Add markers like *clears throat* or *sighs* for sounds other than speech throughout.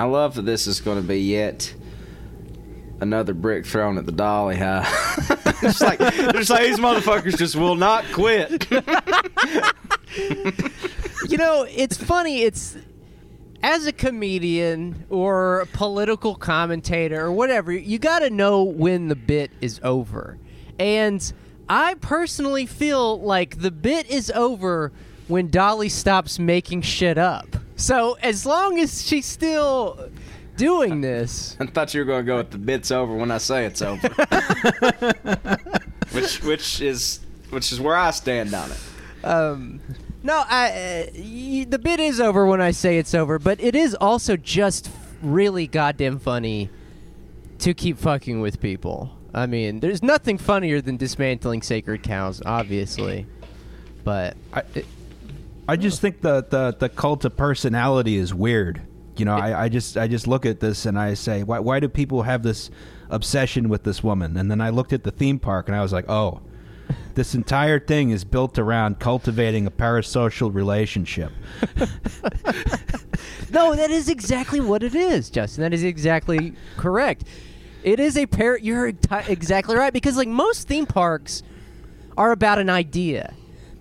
I love that this is going to be yet another brick thrown at the dolly huh? *laughs* it's like it's like these motherfuckers just will not quit. you know, it's funny. It's as a comedian or a political commentator or whatever, you got to know when the bit is over. And I personally feel like the bit is over when Dolly stops making shit up. So as long as she's still doing this, I thought you were going to go with the bit's over when I say it's over. *laughs* which which is which is where I stand on it. um, no, I uh, y- the bit is over when I say it's over, but it is also just really goddamn funny to keep fucking with people. I mean, there's nothing funnier than dismantling sacred cows, obviously. But I, I just think the, the, the cult of personality is weird. You know, I, I just I just look at this and I say, why why do people have this obsession with this woman? And then I looked at the theme park and I was like, oh, this entire thing is built around cultivating a parasocial relationship. *laughs* no, that is exactly what it is, Justin. That is exactly correct. It is a pair. You're enti- exactly right because like most theme parks are about an idea.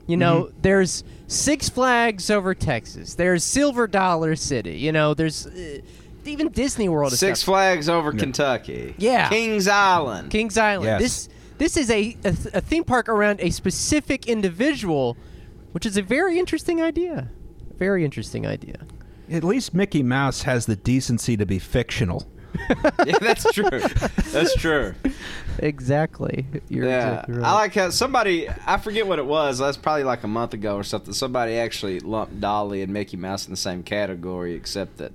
You know, mm-hmm. there's Six Flags over Texas. There's Silver Dollar City. You know, there's uh, even Disney World. Six stuff. Flags over Kentucky. Yeah. Kings Island. Kings Island. Yes. This this is a, a a theme park around a specific individual, which is a very interesting idea. Very interesting idea. At least Mickey Mouse has the decency to be fictional. *laughs* yeah, that's true. That's true. Exactly. You're yeah, exactly right. I like how somebody I forget what it was. That's probably like a month ago or something. Somebody actually lumped Dolly and Mickey Mouse in the same category, except that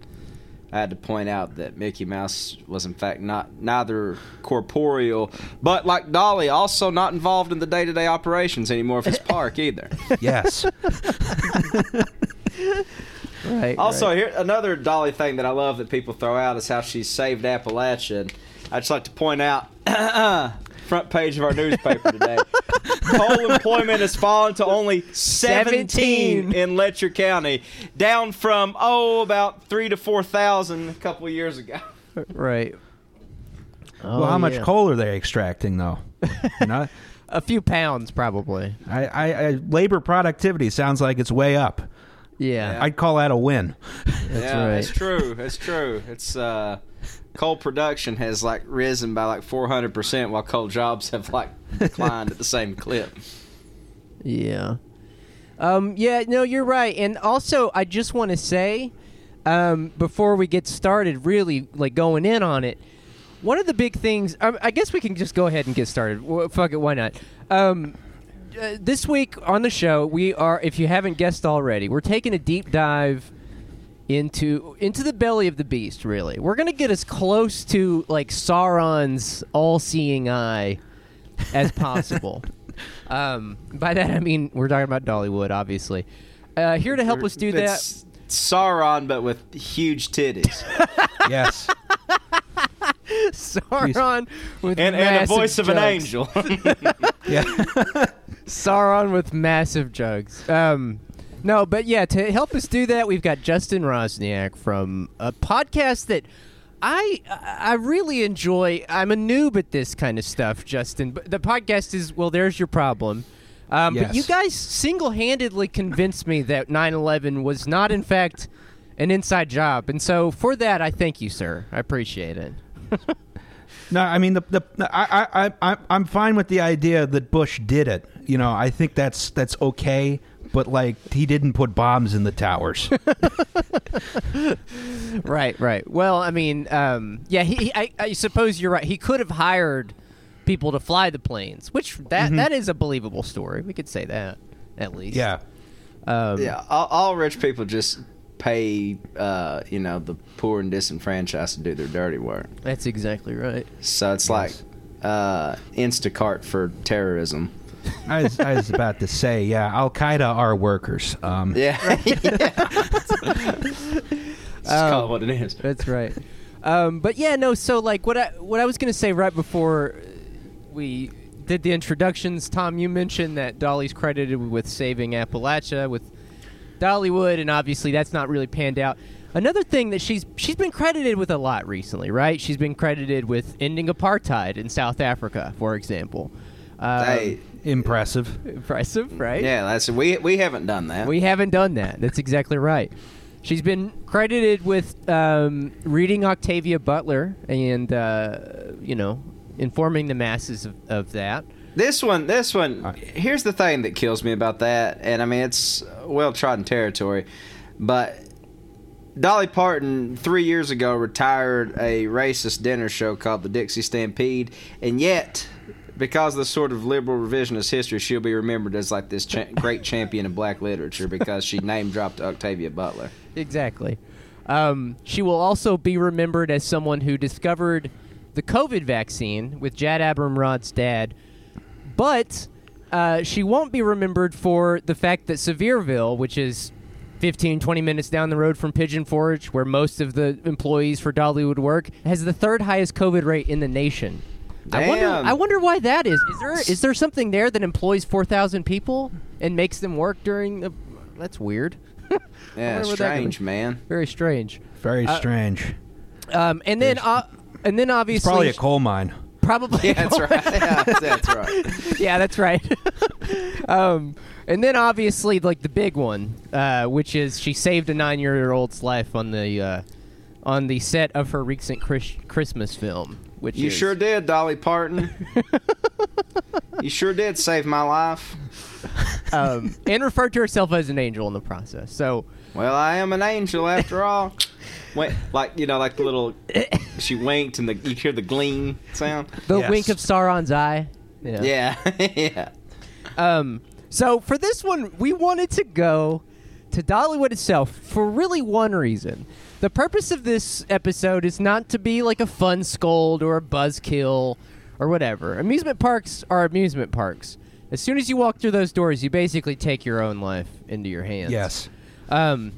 I had to point out that Mickey Mouse was in fact not neither corporeal, but like Dolly, also not involved in the day to day operations anymore of his *laughs* park either. Yes. *laughs* right. Also, right. here another Dolly thing that I love that people throw out is how she saved Appalachia. And I'd just like to point out *coughs* front page of our newspaper today. *laughs* Coal employment has fallen to only 17, 17. in Letcher County, down from oh about three to four thousand a couple of years ago. right. well, Oh, how much coal are they extracting, though? *laughs* You know, A few pounds, probably. I, I, I labor productivity sounds like it's way up. Yeah. I'd call that a win. That's yeah, right. it's true. It's true. It's uh, coal production has like risen by like four hundred percent, while coal jobs have like *laughs* declined at the same clip. Yeah. Um, yeah, no, you're right. And also, I just want to say, um, before we get started, really like going in on it, one of the big things. I, I guess we can just go ahead and get started. Well, fuck it, why not? Um, uh, this week on the show, we are, if you haven't guessed already, we're taking a deep dive into into the belly of the beast. Really, we're gonna get as close to like Sauron's all-seeing eye as possible. *laughs* um, by that I mean we're talking about Dollywood, obviously. Uh, here to help us do that. Sauron, but with huge titties *laughs* Yes. *laughs* Sauron with and, and a voice of an angel. *laughs* *laughs* Yeah. Sauron with massive jugs. Um, no, but yeah, to help us do that, we've got Justin Roczniak from a podcast that I I really enjoy. I'm a noob at this kind of stuff, Justin. But the podcast is well, there's your problem. Um, But you guys single-handedly convinced me that 9/11 was not, in fact, an inside job, and so for that, I thank you, sir. I appreciate it. *laughs* No, I mean the the I I I I'm- I'm fine with the idea that Bush did it. You know, I think that's that's okay. But like, he didn't put bombs in the towers. *laughs* Right, right. Well, I mean, um, yeah, he, he- I, I suppose you're right. He could have hired people to fly the planes, which that that is a believable story. We could say that at least. yeah. Um, yeah, all, all rich people just pay, uh, you know, the poor and disenfranchised to do their dirty work. that's exactly right. So it's like uh, Instacart for terrorism. I was, I was about to say, yeah, Al Qaeda are workers. Um, Yeah, *laughs* *laughs* yeah. *laughs* Let's call what it is. That's right. Um, but yeah, no. So like, what I what I was gonna say right before we did the introductions, Tom, you mentioned that Dolly's credited with saving Appalachia with Dollywood, and obviously that's not really panned out. another thing that she's she's been credited with a lot recently, right? She's been credited with ending apartheid in South Africa, for example. Um, Hey, Impressive. impressive, right? yeah, that's we we haven't done that. We haven't done that. That's exactly right. She's been credited with um, reading Octavia Butler and, uh, you know, informing the masses of, of that. This one, this one. Here's the thing that kills me about that, and I mean it's well trodden territory, but Dolly Parton three years ago retired a racist dinner show called the Dixie Stampede, and yet. Because of the sort of liberal revisionist history, she'll be remembered as like this cha- great champion of black literature because she name dropped Octavia Butler. Exactly. Um, she will also be remembered as someone who discovered the COVID vaccine with Jad Abumrad's dad, but uh, she won't be remembered for the fact that Sevierville, which is 15, 20 minutes down the road from Pigeon Forge, where most of the employees for Dollywood work, has the third highest COVID rate in the nation. I wonder. Damn. I wonder why that is. Is there is there something there that employs four thousand people and makes them work during? The, that's weird. *laughs* Yeah, wonder what that could strange, man. Very strange. Very Uh, strange. Um, and then, uh, and then obviously, It's probably a coal mine. Probably, *laughs* Yeah, that's right. Yeah, that's right. yeah, that's *laughs* right. um, and then obviously, like the big one, uh, which is she saved a nine-year-old's life on the uh, on the set of her recent Chris- Christmas film. Which You is, sure did, Dolly Parton. *laughs* you sure did save my life. um, and referred to herself as an angel in the process. So Well, I am an angel after all. Wait, like you know, like the little. She winked, and the you hear the gleam sound. the Yes. wink of Sauron's eye. Yeah, *laughs* yeah. Um, so for this one, we wanted to go to Dollywood itself for really one reason. The purpose of this episode is not to be like a fun scold or a buzzkill or whatever. Amusement parks are amusement parks. As soon as you walk through those doors, you basically take your own life into your hands. Yes. Um,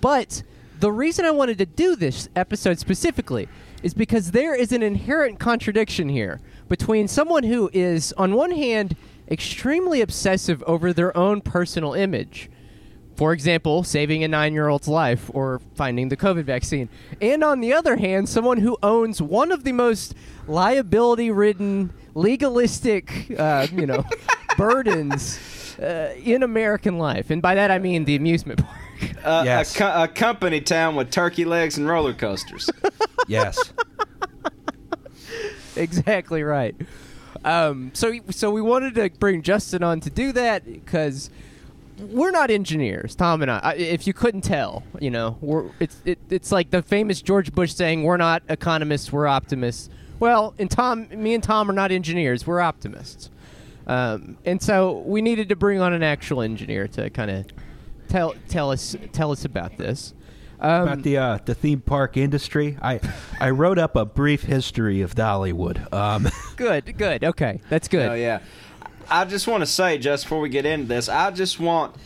but the reason I wanted to do this episode specifically is because there is an inherent contradiction here between someone who is, on one hand, extremely obsessive over their own personal image. For example, saving a nine year old's life or finding the COVID vaccine. And on the other hand, someone who owns one of the most liability ridden, legalistic, uh, you know, *laughs* burdens uh, in American life. And by that I mean the amusement park. Uh, Yes. a, co- a company town with turkey legs and roller coasters. *laughs* Yes. exactly right. Um, so, so we wanted to bring Justin on to do that because we're not engineers, Tom and I. I if you couldn't tell, you know, we're it's it, it's like the famous George Bush saying, "We're not economists, we're optimists." Well, and Tom, me and Tom are not engineers, we're optimists. Um, and so we needed to bring on an actual engineer to kind of tell tell us tell us about this. Um, About the uh, the theme park industry, I I wrote up a brief history of Dollywood. Um, *laughs* good, good, okay, that's good. Oh yeah. I just want to say, just before we get into this, I just want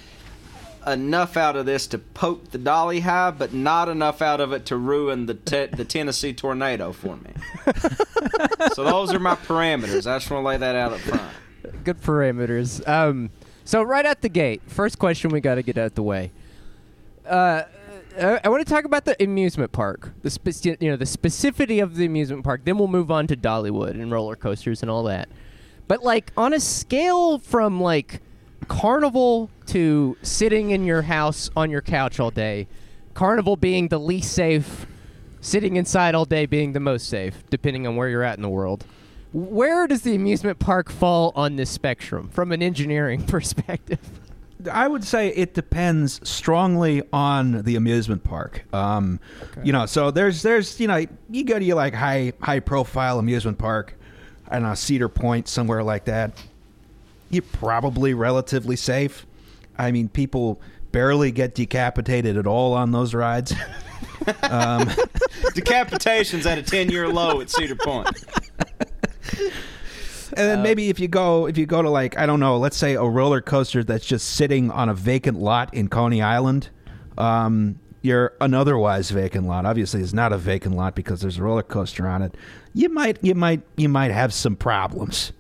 enough out of this to poke the dolly high, but not enough out of it to ruin the te- the Tennessee tornado for me. *laughs* so those are my parameters. I just want to lay that out up front. good parameters. Um, so right at the gate, first question we got to get out the way. Uh, I, I want to talk about the amusement park, the you know the specificity of the amusement park. Then we'll move on to Dollywood and roller coasters and all that. But like on a scale from like carnival to sitting in your house on your couch all day, carnival being the least safe, sitting inside all day being the most safe, depending on where you're at in the world. Where does the amusement park fall on this spectrum from an engineering *laughs* perspective? I would say it depends strongly on the amusement park. Um, You know, so there's there's you know you go to your like high high profile amusement park, I don't know Cedar Point somewhere like that. You're probably relatively safe. I mean, people barely get decapitated at all on those rides. *laughs* um, *laughs* Decapitations at a ten year low at Cedar Point. *laughs* And then maybe if you go if you go to like I don't know, let's say a roller coaster that's just sitting on a vacant lot in Coney Island, um, you're an otherwise vacant lot. Obviously, it's not a vacant lot because there's a roller coaster on it. You might you might you might have some problems.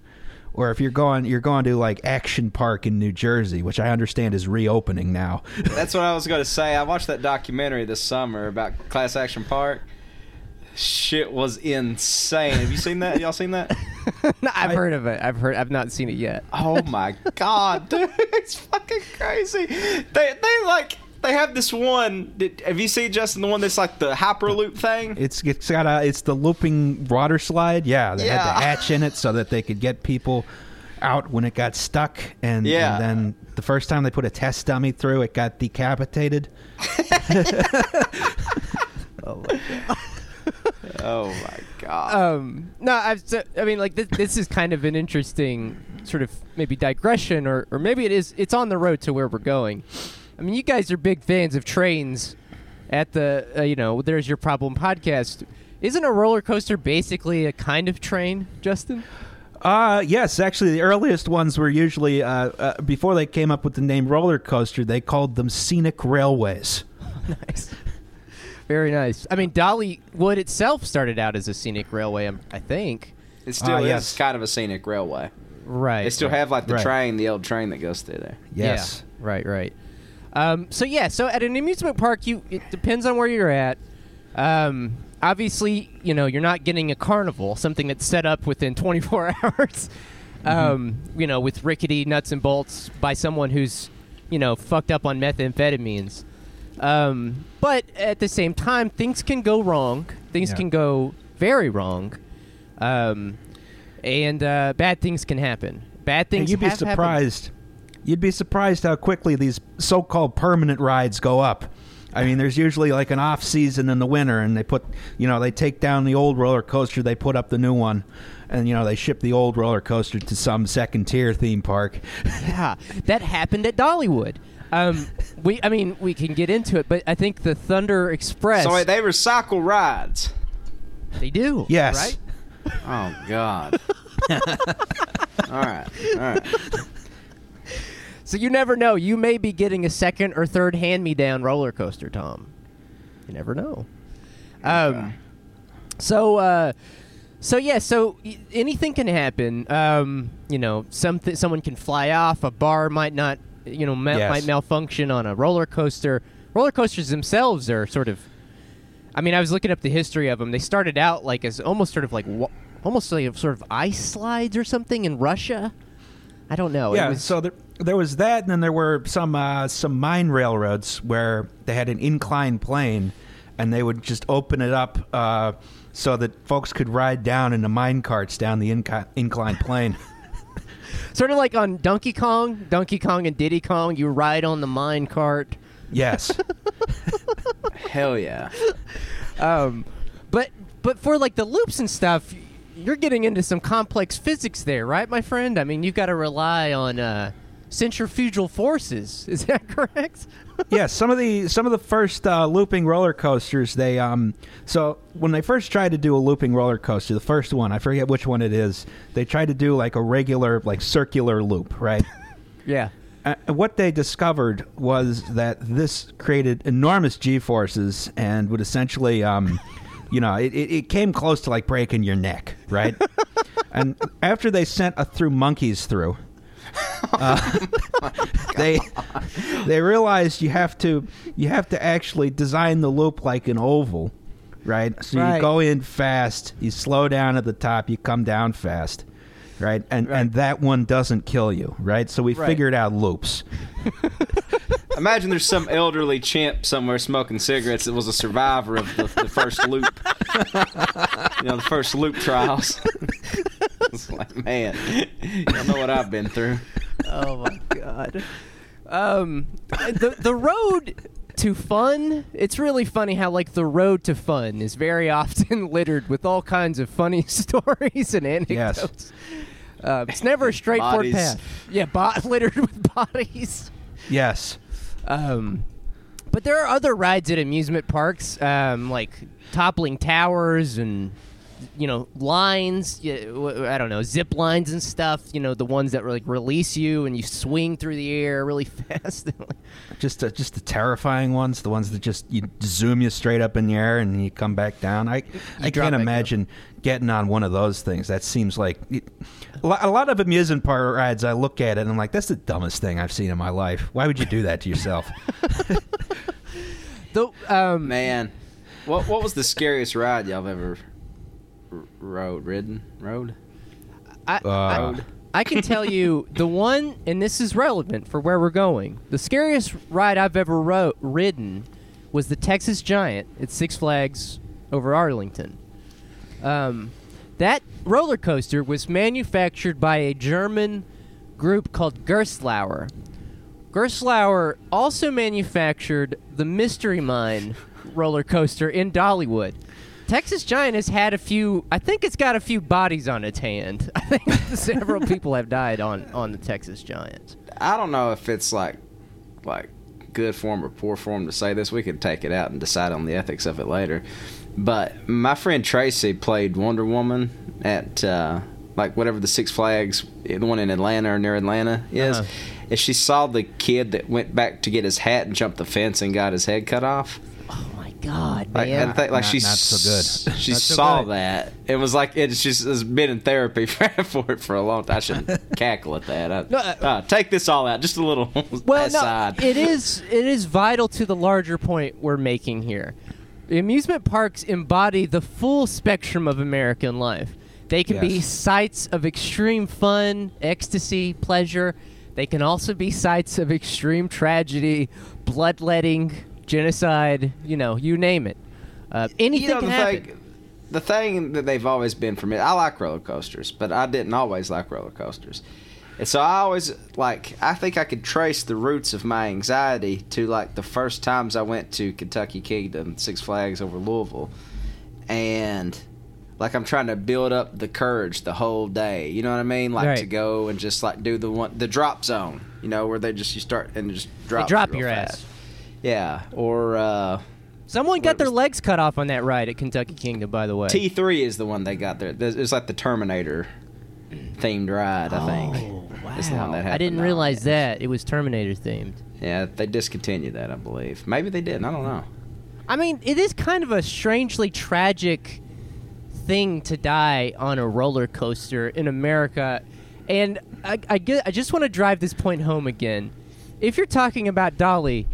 or if you're going you're going to like Action Park in New Jersey, which I understand is reopening now. *laughs* That's what I was going to say. I watched that documentary this summer about Class Action Park. Shit was insane. Have you seen that? Y'all seen that? *laughs* No, I've I- heard of it. I've heard. I've not seen it yet. Oh my god, *laughs* dude, it's fucking crazy. They they like they have this one. Did, have you seen Justin the one that's like the hyperloop thing? It's it's got a it's the looping water slide. Yeah, they had the hatch in it so that they could get people out when it got stuck. And, Yeah. and then the first time they put a test dummy through, it got decapitated. *laughs* Oh my god. Oh my god. um, no, I've. So, I mean, like this. This is kind of an interesting sort of maybe digression, or or maybe it is. It's on the road to where we're going. I mean, you guys are big fans of trains. At the uh, you know, there's your problem podcast. Isn't a roller coaster basically a kind of train, Justin? Uh yes, actually, the earliest ones were usually uh, uh, before they came up with the name roller coaster. They called them scenic railways. *laughs* nice. Very nice. I mean, Dollywood itself started out as a scenic railway, um, I think. it still ah, is yes. kind of a scenic railway. Right. They still right. have like the Right. train, the old train that goes through there. Yes. Yeah, right, right. Um, so yeah, so at an amusement park, you it depends on where you're at. Um, obviously, you know you're not getting a carnival, something that's set up within *laughs* 24 *laughs* hours. Um, you know, with rickety nuts and bolts by someone who's you know fucked up on methamphetamines. Um, but at the same time, things can go wrong. Things Yeah. can go very wrong. Um, and uh, bad things can happen. Bad And things. you'd be have happened. surprised. You'd be surprised how quickly these so-called permanent rides go up. I mean, there's usually like an off season in the winter, and they put, you know, they take down the old roller coaster, they put up the new one, and you know they ship the old roller coaster to some second tier theme park. Yeah, that happened at Dollywood. Um, we, I mean, we can get into it, but I think the Thunder Express. So wait, they recycle rides. they do. Yes. Right. Oh god. *laughs* all right, all right. So you never know. You may be getting a second or third hand-me-down roller coaster, Tom. You never know. Um, Okay. So, uh, so yeah, so y- anything can happen. Um, you know, something someone can fly off. A bar might not, you know, ma- Yes. might malfunction on a roller coaster. Roller coasters themselves are sort of. I mean, I was looking up the history of them. They started out like as almost sort of like wa- almost like sort of ice slides or something in Russia. I don't know. It yeah, was- so there, there was that, and then there were some uh, some mine railroads where they had an inclined plane, and they would just open it up uh, so that folks could ride down in the mine carts down the inc- inclined plane. *laughs* sort of like on Donkey Kong, Donkey Kong and Diddy Kong. You ride on the mine cart. yes, *laughs* Hell yeah. Um, but but for like the loops and stuff, you're getting into some complex physics there, right, my friend? I mean, you've got to rely on uh, centrifugal forces. Is that *laughs* correct? Yes. Some of the some of the first uh, looping roller coasters, they um. So when they first tried to do a looping roller coaster, the first one, I forget which one it is, they tried to do like a regular like circular loop, right? *laughs* yeah. Uh, what they discovered was that this created enormous g forces and would essentially, um, you know, it, it, it came close to like breaking your neck, right? *laughs* and after they sent a through monkeys through, uh, *laughs* they they realized you have to you have to actually design the loop like an oval, right? So Right. you go in fast, you slow down at the top, you come down fast. Right? And Right. and that one doesn't kill you, right? So we Right. figured out loops. *laughs* Imagine there's some elderly chimp somewhere smoking cigarettes that was a survivor of the, the first loop. *laughs* you know, the first loop trials. it's like, man, you know what I've been through. Oh my god. Um, the the road to fun. It's really funny how like the road to fun is very *laughs* often littered with all kinds of funny *laughs* stories and anecdotes. Uh, it's never a *laughs* straightforward Bodies. path. Yeah, bo- littered with bodies. Yes. Um, but there are other rides at amusement parks, um, like toppling towers and you know lines. i don't know zip lines and stuff. You know the ones that like release you and you swing through the air really *laughs* fast. Just the, just the terrifying ones, the ones that just you zoom you straight up in the air and you come back down. I I can't back imagine getting on one of those things. That seems like a lot, a lot of amusement park rides. I look at it and I'm like, that's the dumbest thing I've seen in my life. Why would you do that to yourself? *laughs* Though, um, Man, what what was the scariest ride y'all have ever r- rode, ridden, rode? I, Uh, I, I can tell *laughs* you the one, and this is relevant for where we're going. The scariest ride I've ever ro- ridden was the Texas Giant at Six Flags over Arlington. Um, that roller coaster was manufactured by a German group called Gerstlauer. Gerstlauer also manufactured the Mystery Mine *laughs* roller coaster in Dollywood. Texas Giant has had a few. I think it's got a few bodies on its hand. *laughs* I think several people have died on on the Texas Giant. I don't know if it's like like good form or poor form to say this. We could take it out and decide on the ethics of it later. But my friend Tracy played Wonder Woman at uh, like whatever the Six Flags, the one in Atlanta or near Atlanta is. Uh-huh. And she saw the kid that went back to get his hat and jumped the fence and got his head cut off. My God, Like, man! I think, like Not- she not so good. She Not so saw good. that. It was like it's just it's been in therapy *laughs* for, for it for a long time. I shouldn't *laughs* cackle at that. I, No, uh, uh, take this all out, just a little *laughs* well, aside. no, it is it is vital to the larger point we're making here. The amusement parks embody the full spectrum of American life. They can be Yes. sites of extreme fun, ecstasy, pleasure. They can also be sites of extreme tragedy, bloodletting, genocide. You know, you name it. Uh, anything you know the happen. thing, the thing that they've always been for me. I like roller coasters, but I didn't always like roller coasters. And so I always like I think I could trace the roots of my anxiety to like the first times I went to Kentucky Kingdom, Six Flags over Louisville. And like I'm trying to build up the courage the whole day. You know what I mean? Like Right. to go and just like do the one the drop zone, you know, where they just you start and just They drop drop your fast. ass. Yeah, or uh Someone got their legs cut off on that ride at Kentucky Kingdom, by the way. T three is the one they got there. It's like the Terminator themed ride. I think. It's the one that Oh, I didn't now. realize that it was Terminator themed. Yeah, they discontinued that, I believe. Maybe they didn't. I don't know. I mean, it is kind of a strangely tragic thing to die on a roller coaster in America. And I, I, get, I just want to drive this point home again. If you're talking about Dolly,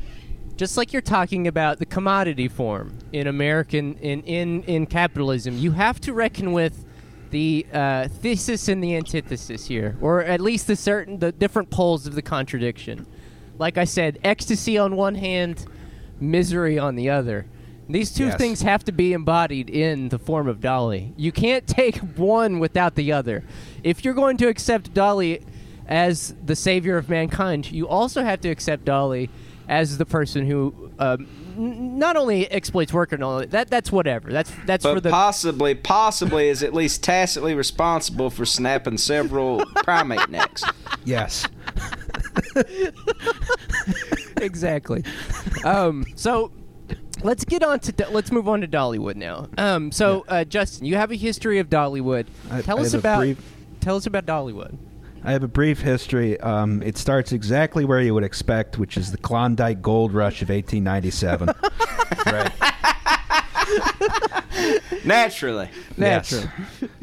just like you're talking about the commodity form in American in, in, in capitalism, you have to reckon with the uh, thesis and the antithesis here, or at least the certain the different poles of the contradiction. Like I said, ecstasy on one hand, misery on the other. These two Yes. things have to be embodied in the form of Dolly. You can't take one without the other. If you're going to accept Dolly as the savior of mankind, you also have to accept Dolly as the person who um, n- not only exploits worker knowledge. That that's whatever. That's that's But for the possibly, possibly is at least tacitly responsible for snapping several *laughs* primate necks. Yes. *laughs* exactly. Um, so let's get on to let's move on to Dollywood now. Um, so uh, Justin, you have a history of Dollywood. I- tell I us about brief- tell us about Dollywood. I have a brief history. Um, it starts exactly where you would expect, which is the Klondike Gold Rush of 1897. *laughs* right. Naturally. Yes.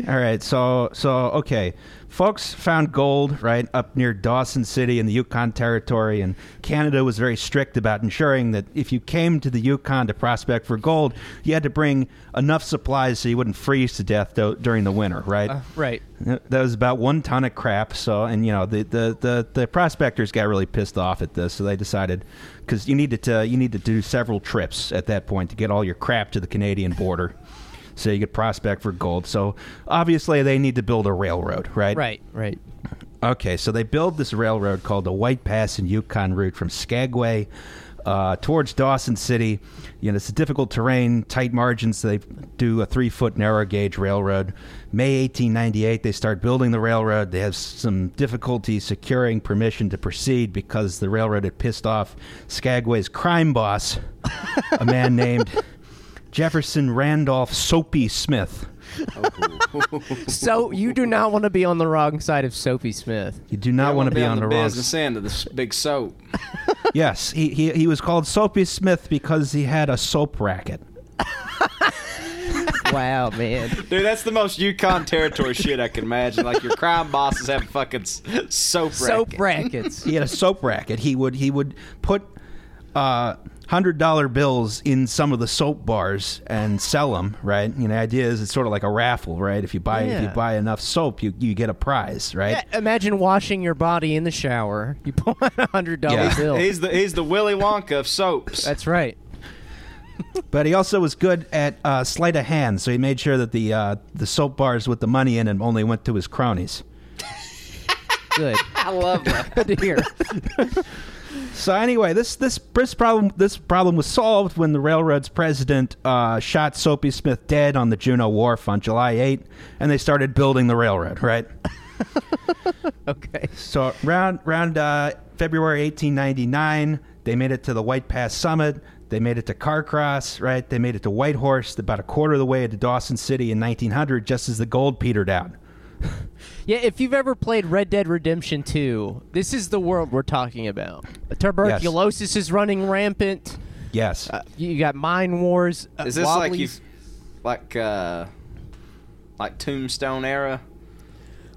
All right. So so okay. Folks found gold right up near Dawson City in the Yukon Territory, and Canada was very strict about ensuring that if you came to the Yukon to prospect for gold, you had to bring enough supplies so you wouldn't freeze to death do- during the winter, right? Uh, right. That was about one ton of crap. So, and you know, the the, the, the prospectors got really pissed off at this, so they decided because you needed to you needed to do several trips at that point to get all your crap to the Canadian border, so you could prospect for gold. So obviously they need to build a railroad, right? Right. Right. Okay, so they build this railroad called the White Pass and Yukon route from Skagway uh, towards Dawson City. You know, it's a difficult terrain, tight margins. So they do a three foot narrow gauge railroad. May 1898, they start building the railroad. They have some difficulty securing permission to proceed because the railroad had pissed off Skagway's crime boss, a man *laughs* named Jefferson Randolph Soapy Smith. So you do not want to be on the wrong side of Soapy Smith. You do not want to be on the, wrong. business end of the s- big soap. *laughs* Yes, he, he he was called Soapy Smith because he had a soap racket. *laughs* Wow, man. Dude, that's the most Yukon territory shit I can imagine. Like your crime bosses have fucking soap Soap racket. brackets. He had a soap racket. He would he would put uh, hundred dollar bills in some of the soap bars and sell them. Right? You know, the idea is it's sort of like a raffle, right? If you buy if you buy enough soap, you you get a prize, right? Yeah, imagine washing your body in the shower. You pull out a hundred dollar Yeah. bill. He's the he's the Willy Wonka of soaps. That's right. But he also was good at uh, sleight of hand, so he made sure that the uh, the soap bars with the money in them only went to his cronies. Good. *laughs* I love that. Good to hear. *laughs* So anyway, this this this problem this problem was solved when the railroad's president uh, shot Soapy Smith dead on the Juneau Wharf on July 8, and they started building the railroad. Right. *laughs* Okay. So around around uh, February 1899, they made it to the White Pass Summit. They made it to Carcross, right? They made it to Whitehorse, about a quarter of the way to Dawson City in 1900, just as the gold petered out. *laughs* Yeah, if you've ever played Red Dead Redemption 2, this is the world we're talking about. Tuberculosis is running rampant. Yes. Uh, you got mine wars. Uh, Is this like you like uh like Tombstone era?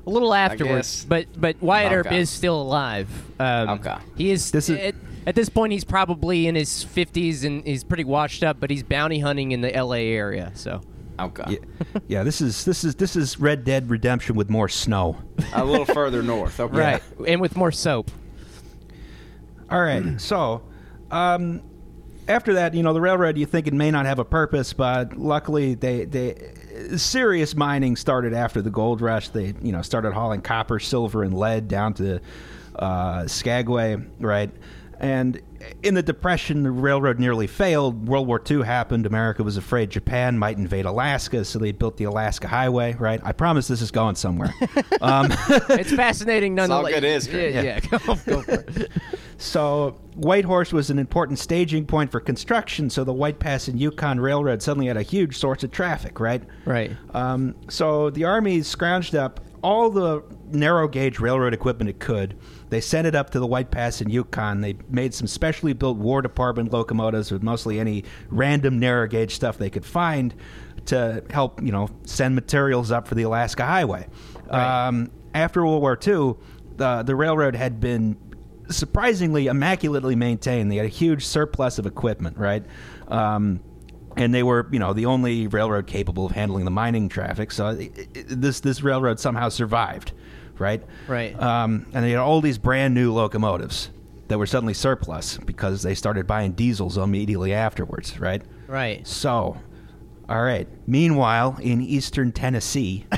a little afterwards? But but Wyatt Earp Okay. is still alive. Um, Okay. He is. This is- at, at this point, he's probably in his 50s and he's pretty washed up. But he's bounty hunting in the L.A. area. So Okay. yeah, yeah, this is this is this is Red Dead Redemption with more snow. A little further north. Okay. right, and with more soap. All right. *clears throat* so, um, after that, you know, the railroad you think it may not have a purpose, but luckily they they serious mining started after the gold rush. They you know started hauling copper, silver, and lead down to uh, Skagway, right? And in the Depression, the railroad nearly failed. World War II happened. America was afraid Japan might invade Alaska, so they built the Alaska Highway, right? I promise this is going somewhere. *laughs* um, It's fascinating nonetheless. It's all nonetheless. good history. Yeah, yeah. Go, *laughs* go for it. So Whitehorse was an important staging point for construction. So the White Pass and Yukon Railroad suddenly had a huge source of traffic, right? Right. Um, so the Army scrounged up all the narrow gauge railroad equipment it could. They sent it up to the White Pass in Yukon. They made some specially built War Department locomotives with mostly any random narrow gauge stuff they could find to help, you know, send materials up for the Alaska Highway. Right. Um, after World War II, the the railroad had been surprisingly immaculately maintained. They had a huge surplus of equipment, right? Um, and they were, you know, the only railroad capable of handling the mining traffic. So this this railroad somehow survived, right? Right. Um, and they had all these brand new locomotives that were suddenly surplus because they started buying diesels immediately afterwards, right? Right. So, all right. Meanwhile, in eastern Tennessee, *laughs*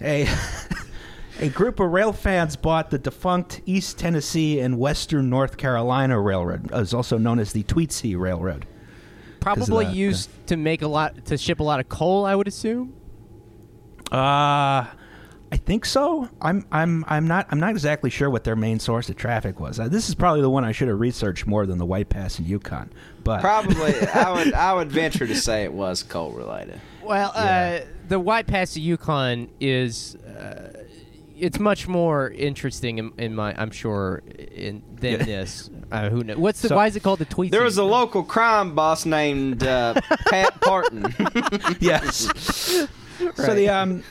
a *laughs* a group of rail fans bought the defunct East Tennessee and Western North Carolina Railroad, is also known as the Tweetsie Railroad. Probably the- used to make a lot to ship a lot of coal. I would assume. Uh I think so. I'm I'm I'm not I'm not exactly sure what their main source of traffic was. Uh, this is probably the one I should have researched more than the White Pass and Yukon. But Probably, *laughs* I would I would venture to say it was coal related. Well, Yeah. uh, the White Pass of Yukon is uh, it's much more interesting in, in my I'm sure in than Yeah. this. Uh, who knows? What's the So- why is it called the tweet? There was a local crime boss named uh, Pat Parton. *laughs* yes. *laughs* So the um,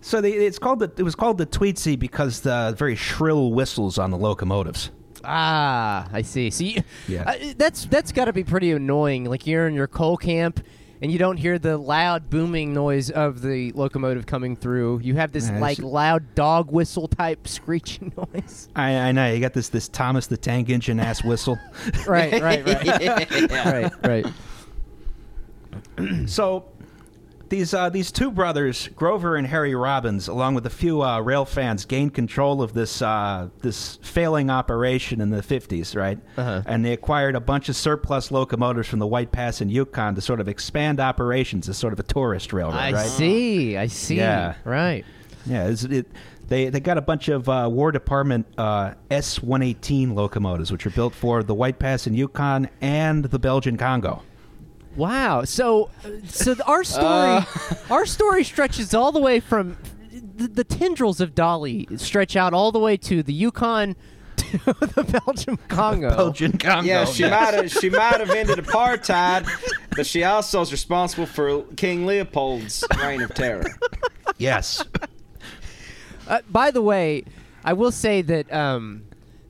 so the it's called the it was called the Tweetsie because the very shrill whistles on the locomotives. Ah, I see. See, Yeah. uh, that's that's got to be pretty annoying. Like you're in your coal camp. And you don't hear the loud booming noise of the locomotive coming through. You have this Yeah, like loud dog whistle type screeching *laughs* noise. I, I know you got this this Thomas the Tank Engine ass whistle. *laughs* right, right, right, Yeah. *laughs* right, right. so these uh, these two brothers, Grover and Harry Robbins, along with a few uh, rail fans, gained control of this uh, this failing operation in the fifties, right? Uh-huh. And they acquired a bunch of surplus locomotives from the White Pass and Yukon to sort of expand operations as sort of a tourist railroad, I right? see. I see. Yeah. Right. Yeah, it, they they got a bunch of uh, War Department uh, S one eighteen locomotives, which are built for the White Pass and Yukon and the Belgian Congo. Wow. So, so our story, Uh. *laughs* our story stretches all the way from the, the tendrils of Dolly stretch out all the way to the Yukon, *laughs* to the Belgium Congo. Belgian Congo. Yeah, she yes. might have she might have ended apartheid, but she also is responsible for King Leopold's reign of terror. Yes. Uh, by the way, I will say that um,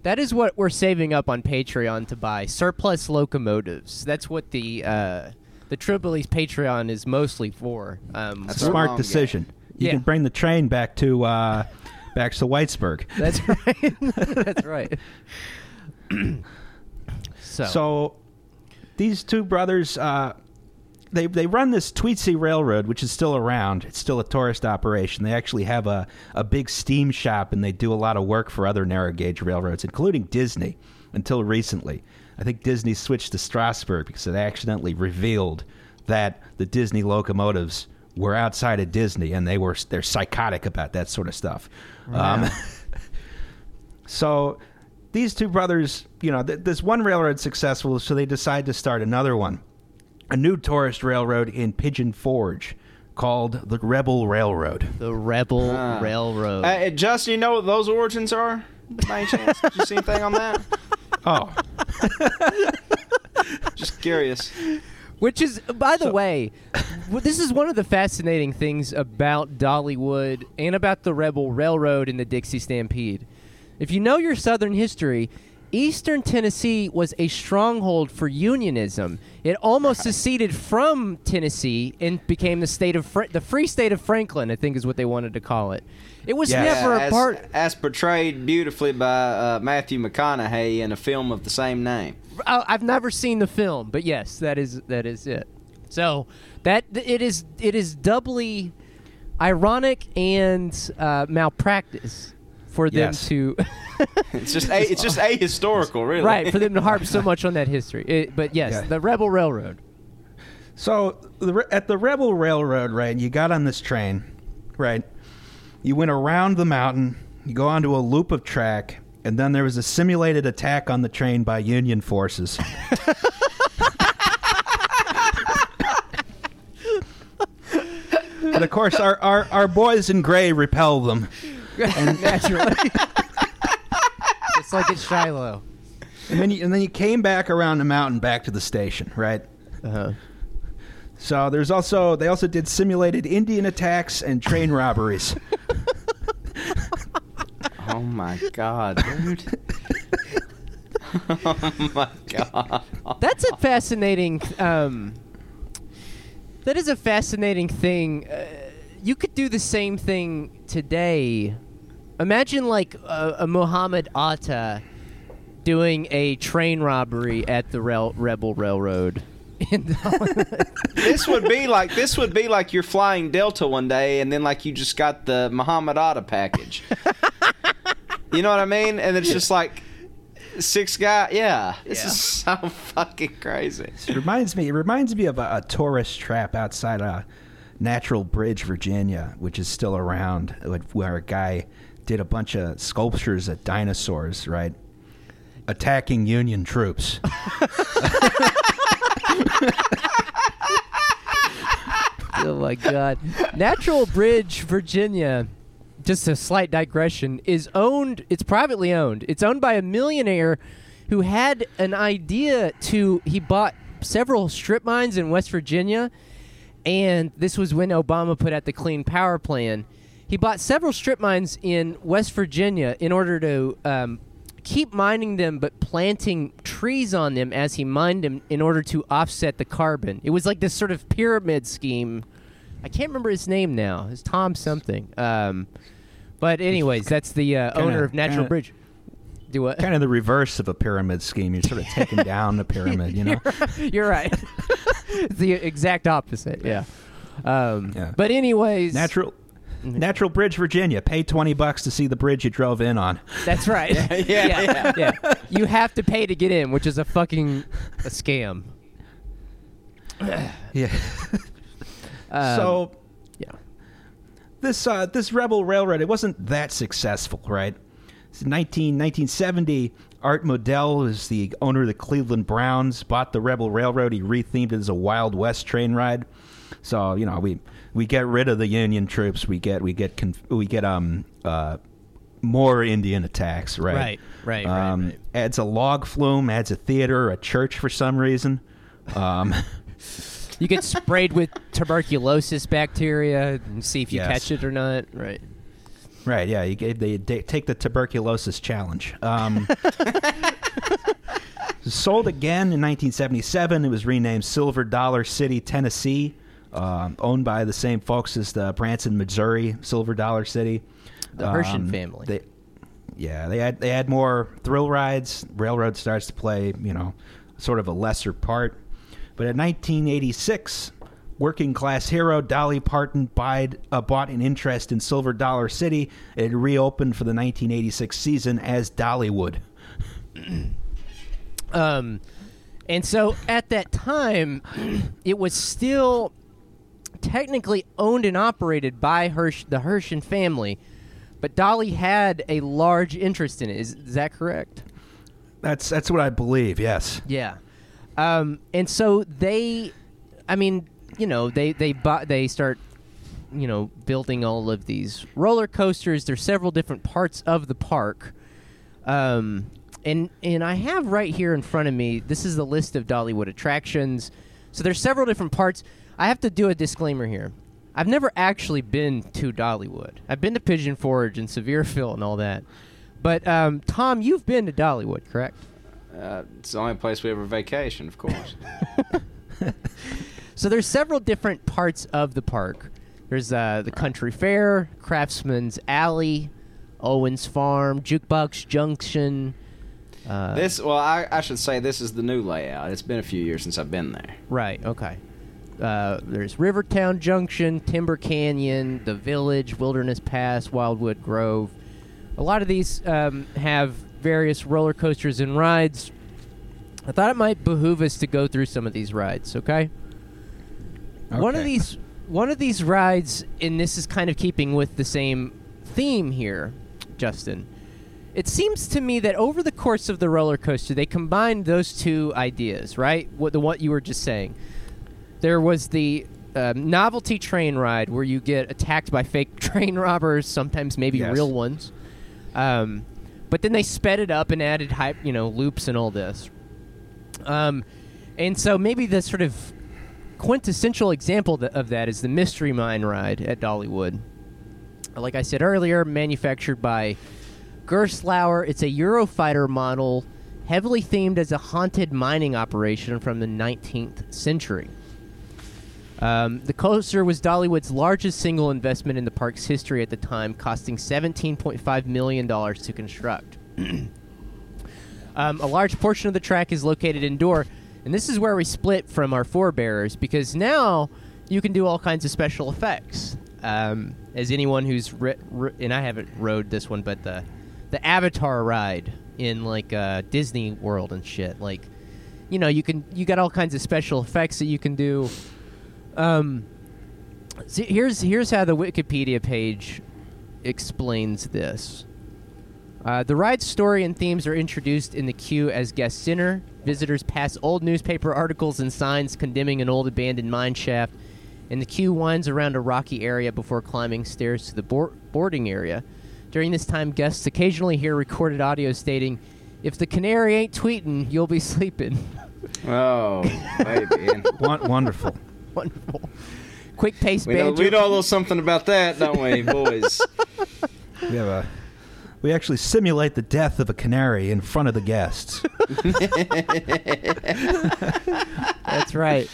that is what we're saving up on Patreon to buy surplus locomotives. That's what the uh, the Trillbillies' Patreon is mostly for. Um, That's so- Smart wrong, decision. You Yeah. can bring the train back to uh, back to Whitesburg. *laughs* That's right. *laughs* That's right. *clears throat* so, So these two brothers, uh, they they run this Tweetsie Railroad, which is still around. It's still a tourist operation. They actually have a, a big steam shop, and they do a lot of work for other narrow gauge railroads, including Disney. Until recently, I think Disney switched to Strasburg because it accidentally revealed that the Disney locomotives were outside of Disney, and they were they're psychotic about that sort of stuff. Um, *laughs* so these two brothers, you know, th- this one railroad successful, so they decide to start another one, a new tourist railroad in Pigeon Forge called the Rebel Railroad. the Rebel. Railroad. Uh, Justin, you know what those origins are? By any chance? Did you see anything on that? *laughs* Oh, *laughs* Just curious. Which is, by the way, this is one of the fascinating things about Dollywood and about the Rebel Railroad and the Dixie Stampede. If you know your Southern history, Eastern Tennessee was a stronghold for Unionism. It almost seceded from Tennessee and became the state of Fra- the Free State of Franklin. I think is what they wanted to call it. It was never Yeah, a as, part. as portrayed beautifully by uh, Matthew McConaughey in a film of the same name. I- I've never seen the film, but yes, that is that is it. So that it is it is doubly ironic and uh, malpractice for them Yes. to *laughs* It's just a, it's just ahistorical, really. right for them to harp so *laughs* much on that history. It, but yes, Yeah. the Rebel Railroad. so the, at the Rebel Railroad, right? You got on this train, right? You went around the mountain. You go onto a loop of track, and then there was a simulated attack on the train by Union forces. *laughs* and of course, our, our, our boys in gray repel them. *laughs* Naturally, *laughs* it's like it's Shiloh. And then, you, and then you came back around the mountain back to the station, right? Uh-huh. So there's also they also did simulated Indian attacks and train robberies. *laughs* Oh my god, dude. oh my god. That's a fascinating. Um, that is a fascinating thing. Uh, you could do the same thing today. Imagine like a, a Muhammad Atta doing a train robbery at the rail, Rebel Railroad. *laughs* *laughs* This would be like this would be like you're flying Delta one day and then like you just got the Muhammad Atta package. *laughs* you know what I mean? And it's just like six guy. Yeah, this is so fucking crazy. It reminds me. It reminds me of a, a tourist trap outside uh, Natural Bridge, Virginia, which is still around, where a guy did a bunch of sculptures of dinosaurs, right, attacking Union troops. *laughs* oh my god! Natural Bridge, Virginia. Just a slight digression. Is owned. It's privately owned. It's owned by a millionaire who had an idea to. He bought several strip mines in West Virginia, and this was when Obama put out the Clean Power Plan. He bought several strip mines in West Virginia in order to um, keep mining them, but planting trees on them as he mined them in order to offset the carbon. It was like this sort of pyramid scheme. I can't remember his name now. It's Tom something. Um, but anyways, that's the uh, Kinda- owner of Natural kinda- Bridge. Do what? kind of the reverse of a pyramid scheme. You're sort of taking *laughs* down the pyramid, you know. You're right. *laughs* it's the exact opposite. Yeah. Um, Yeah. But anyways, Natural. Mm-hmm. Natural Bridge, Virginia. Pay twenty bucks to see the bridge you drove in on. That's right. *laughs* Yeah, yeah, yeah. You have to pay to get in, which is a fucking a scam. *sighs* Yeah. *laughs* Um, so yeah. this uh, this rebel railroad it wasn't that successful right so 19, 1970 Art Modell is the owner of the Cleveland Browns. Bought the Rebel Railroad. He rethemed it as a Wild West train ride. So you know we we get rid of the Union troops. We get we get conf- we get um uh more Indian attacks. Right. Right, right, right, Um, right. Adds a log flume. Adds a theater. A church for some reason. Um, *laughs* You get sprayed with tuberculosis bacteria and see if you Yes. catch it or not. Right. Right, yeah, you gave, they, they take the tuberculosis challenge. Um, *laughs* sold again in 1977. It was renamed Silver Dollar City, Tennessee, um, owned by the same folks as the Branson, Missouri Silver Dollar City. The Herschend Um, family. They, yeah, they had they had more thrill rides. Railroad starts to play, you know, sort of a lesser part. But in 1986, working class hero Dolly Parton buyed, uh, bought an interest in Silver Dollar City. It reopened for the 1986 season as Dollywood. *clears throat* Um, and so at that time, *clears throat* it was still technically owned and operated by Hirsch, the Herschend family, but Dolly had a large interest in it. Is, is that correct? That's that's what I believe. Yes. Yeah. Um, and so they, I mean, you know, they they bu- they start, you know, building all of these roller coasters. There's several different parts of the park. Um, and and I have right here in front of me. This is the list of Dollywood attractions. So there's several different parts. I have to do a disclaimer here. I've never actually been to Dollywood. I've been to Pigeon Forge and Sevierville and all that. But um, Tom, you've been to Dollywood, correct? Uh, it's the only place we ever vacation, of course. *laughs* So there's several different parts of the park. There's uh, the country fair, Craftsman's Alley, Owens Farm, Jukebox Junction. Uh, this, well, I, I should say this is the new layout. It's been a few years since I've been there. right, okay. Uh, there's Rivertown Junction, Timber Canyon, the Village, Wilderness Pass, Wildwood Grove. A lot of these um, have various roller coasters and rides. I thought it might behoove us to go through some of these rides, okay? okay. One of these one of these rides, and this is kind of keeping with the same theme here, Justin. It seems to me that over the course of the roller coaster, they combined those two ideas, right? What the what you were just saying. There was the um, novelty train ride where you get attacked by *laughs* fake train robbers, sometimes maybe Yes. real ones. Um, but then they sped it up and added hype, you know, loops and all this. Um, and so maybe the sort of quintessential example th- of that is the Mystery Mine ride at Dollywood. Like I said earlier, manufactured by Gerstlauer, it's a Eurofighter model, heavily themed as a haunted mining operation from the 19th century. Um, the coaster was Dollywood's largest single investment in the park's history at the time, costing $17.5 million to construct. *clears throat* Um, a large portion of the track is located indoor, and this is where we split from our forebearers because now you can do all kinds of special effects. Um, as anyone who's ri- ri- and I haven't rode this one, but the the Avatar ride in like uh, Disney World and shit, like you know, you can you got all kinds of special effects that you can do. Um, see, here's here's how the Wikipedia page explains this. Uh, the ride's story and themes are introduced in the queue as guest center. Visitors pass old newspaper articles and signs condemning an old abandoned mine shaft, and the queue winds around a rocky area before climbing stairs to the boar- boarding area. During this time, guests occasionally hear recorded audio stating, "If the canary ain't tweeting, you'll be sleeping." *laughs* Oh, baby. And Won- wonderful. *laughs* Wonderful. Quick pace we, know, banjo. we know a little something about that, don't we, *laughs* boys? We have a. We actually simulate the death of a canary in front of the guests. That's right.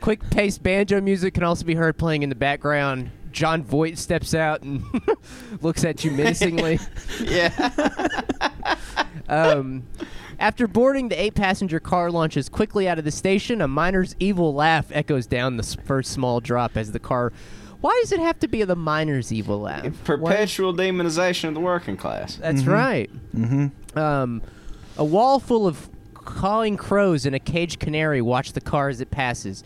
Quick paced banjo music can also be heard playing in the background. Jon Voight steps out and *laughs* looks at you menacingly. *laughs* yeah. *laughs* Um, after boarding, the eight passenger car launches quickly out of the station. A miner's evil laugh echoes down the first small drop as the car. Why does it have to be the miner's evil laugh? Why- Perpetual demonization of the working class. That's right. Mm-hmm. Um, a wall full of cawing crows and a caged canary watch the car as it passes.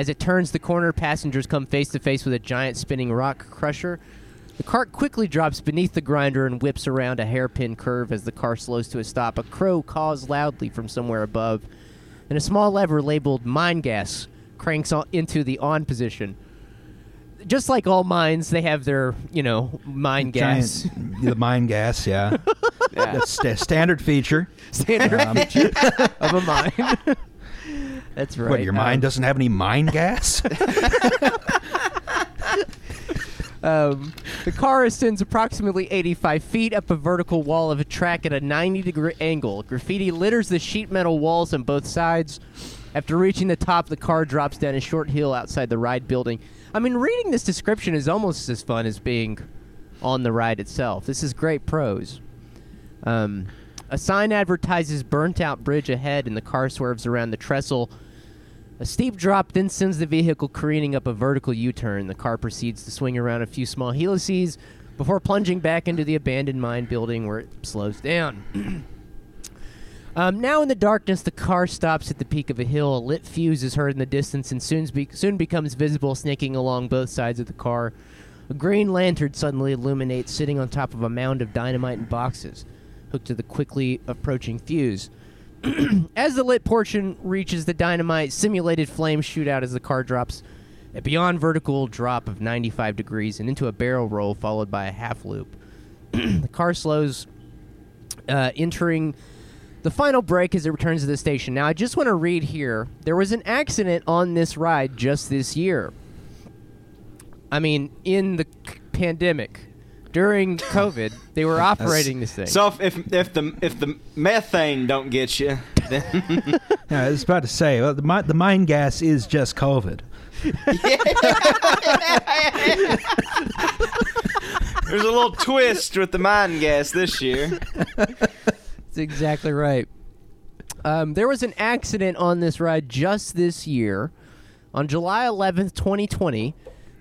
As it turns the corner, passengers come face to face with a giant spinning rock crusher. The cart quickly drops beneath the grinder and whips around a hairpin curve as the car slows to a stop. A crow caws loudly from somewhere above, and a small lever labeled mine gas cranks on into the on position. Just like all mines, they have their, you know, mine gas. Giant- *laughs* the mine gas, yeah. Yeah. That's sta- standard feature. standard Um, feature of a mine. *laughs* That's right. What, your mine Um, doesn't have any mind gas? *laughs* Um, the car ascends approximately 85 feet up a vertical wall of a track at a 90 degree angle. Graffiti litters the sheet metal walls on both sides. After reaching the top, the car drops down a short hill outside the ride building. I mean, reading this description is almost as fun as being on the ride itself. This is great prose. Um, a sign advertises burnt out bridge ahead, and the car swerves around the trestle. A steep drop then sends the vehicle careening up a vertical U turn. The car proceeds to swing around a few small helices before plunging back into the abandoned mine building where it slows down. *clears throat* um, now in the darkness, the car stops at the peak of a hill. A lit fuse is heard in the distance and soon, be- soon becomes visible, snaking along both sides of the car. A green lantern suddenly illuminates, sitting on top of a mound of dynamite and boxes, hooked to the quickly approaching fuse. *clears throat* As the lit portion reaches the dynamite, simulated flames shoot out as the car drops a beyond vertical drop of 95 degrees and into a barrel roll, followed by a half loop. *clears throat* the car slows, uh, entering the final break as it returns to the station. Now, I just want to read here there was an accident on this ride just this year. I mean, in the pandemic. During *laughs* COVID, they were operating this thing. So if, if if the if the methane don't get you, then *laughs* yeah, I was about to say, well, the, mi- the mine gas is just COVID. there's a little twist with the mine gas this year. That's exactly right. Um, there was an accident on this ride just this year. On July 11th, 2020,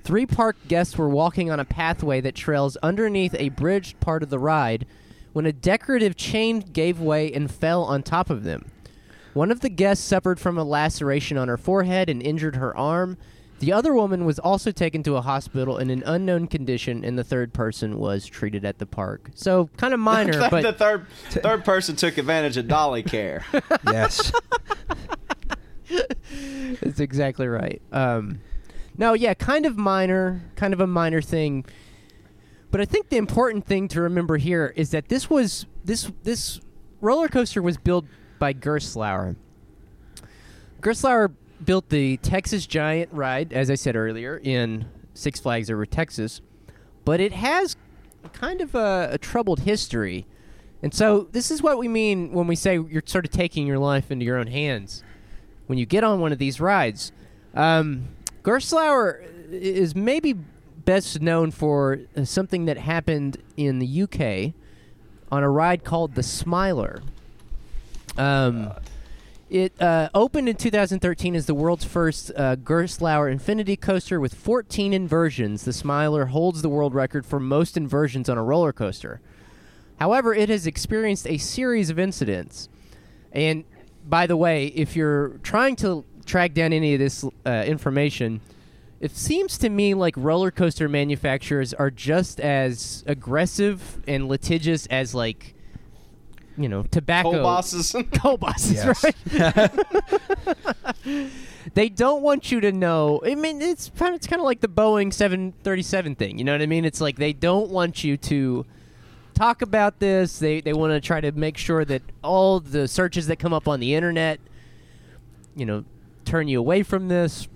three park guests were walking on a pathway that trails underneath a bridged part of the ride when a decorative chain gave way and fell on top of them. One of the guests suffered from a laceration on her forehead and injured her arm. The other woman was also taken to a hospital in an unknown condition, and the third person was treated at the park. So, kind of *laughs* minor, but the third *laughs* third person took advantage of dolly care. *laughs* Yes. That's exactly right. Um, no, yeah, kind of minor, kind of a minor thing. But I think the important thing to remember here is that this was this this roller coaster was built by Gerstlauer. Gerstlauer built the Texas Giant ride, as I said earlier, in Six Flags over Texas, but it has kind of a, a troubled history. And so this is what we mean when we say you're sort of taking your life into your own hands when you get on one of these rides. Um, Gerstlauer is maybe best known for uh, something that happened in the UK on a ride called the Smiler. Um, it uh, opened in 2013 as the world's first uh, Infinity coaster with 14 inversions. The Smiler holds the world record for most inversions on a roller coaster. However, it has experienced a series of incidents. And by the way, if you're trying to track down any of this uh, information, it seems to me like roller coaster manufacturers are just as aggressive and litigious as like you know tobacco Coal bosses. *laughs* coal bosses, Yes. right? *laughs* *laughs* they don't want you to know. I mean, it's kind of, it's kind of like the Boeing 737 thing. You know what I mean? It's like they don't want you to talk about this. They they want to try to make sure that all the searches that come up on the internet, you know, turn you away from this.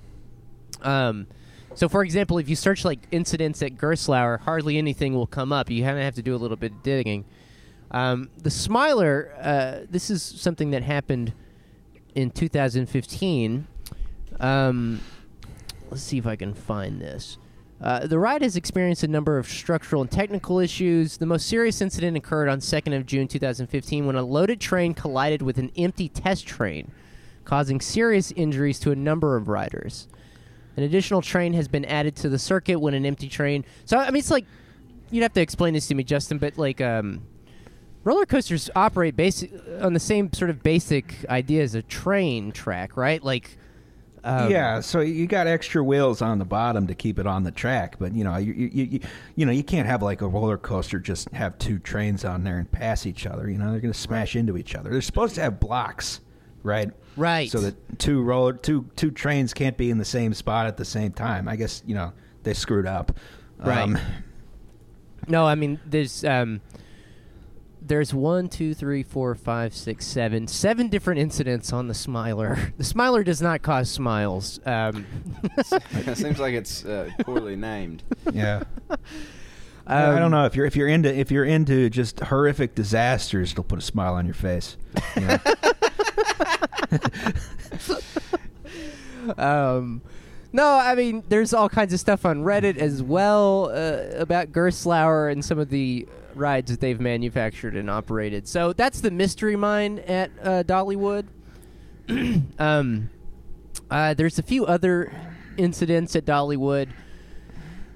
Um, so, for example, if you search like incidents at Gerstlauer, hardly anything will come up. You kind of have to do a little bit of digging. Um, the Smiler, uh, this is something that happened in 2015. Um, let's see if I can find this. Uh, the ride has experienced a number of structural and technical issues. The most serious incident occurred on 2nd of June 2015 when a loaded train collided with an empty test train, causing serious injuries to a number of riders. An additional train has been added to the circuit when an empty train. So I mean, it's like you'd have to explain this to me, Justin, but like um, roller coasters operate basic on the same sort of basic idea as a train track, right? Like Um, yeah, so you got extra wheels on the bottom to keep it on the track, but you know, you, you you you know, you can't have like a roller coaster just have two trains on there and pass each other. You know, they're going to smash into each other. They're supposed to have blocks, right? Right. So that two road two two trains can't be in the same spot at the same time. I guess you know they screwed up. Right. Um, No, I mean there's um there's one, two, three, four, five, six, seven, seven different incidents on the Smiler. *laughs* The Smiler does not cause smiles. Um, *laughs* it seems like it's uh, poorly named. yeah. *laughs* I um, don't know if you're if you're into if you're into just horrific disasters, it'll put a smile on your face. You know? Um, no, I mean, there's all kinds of stuff on Reddit as well uh, about Gerstlauer and some of the rides that they've manufactured and operated. So that's the mystery mine at uh, Dollywood. *clears throat* um, uh, there's a few other incidents at Dollywood.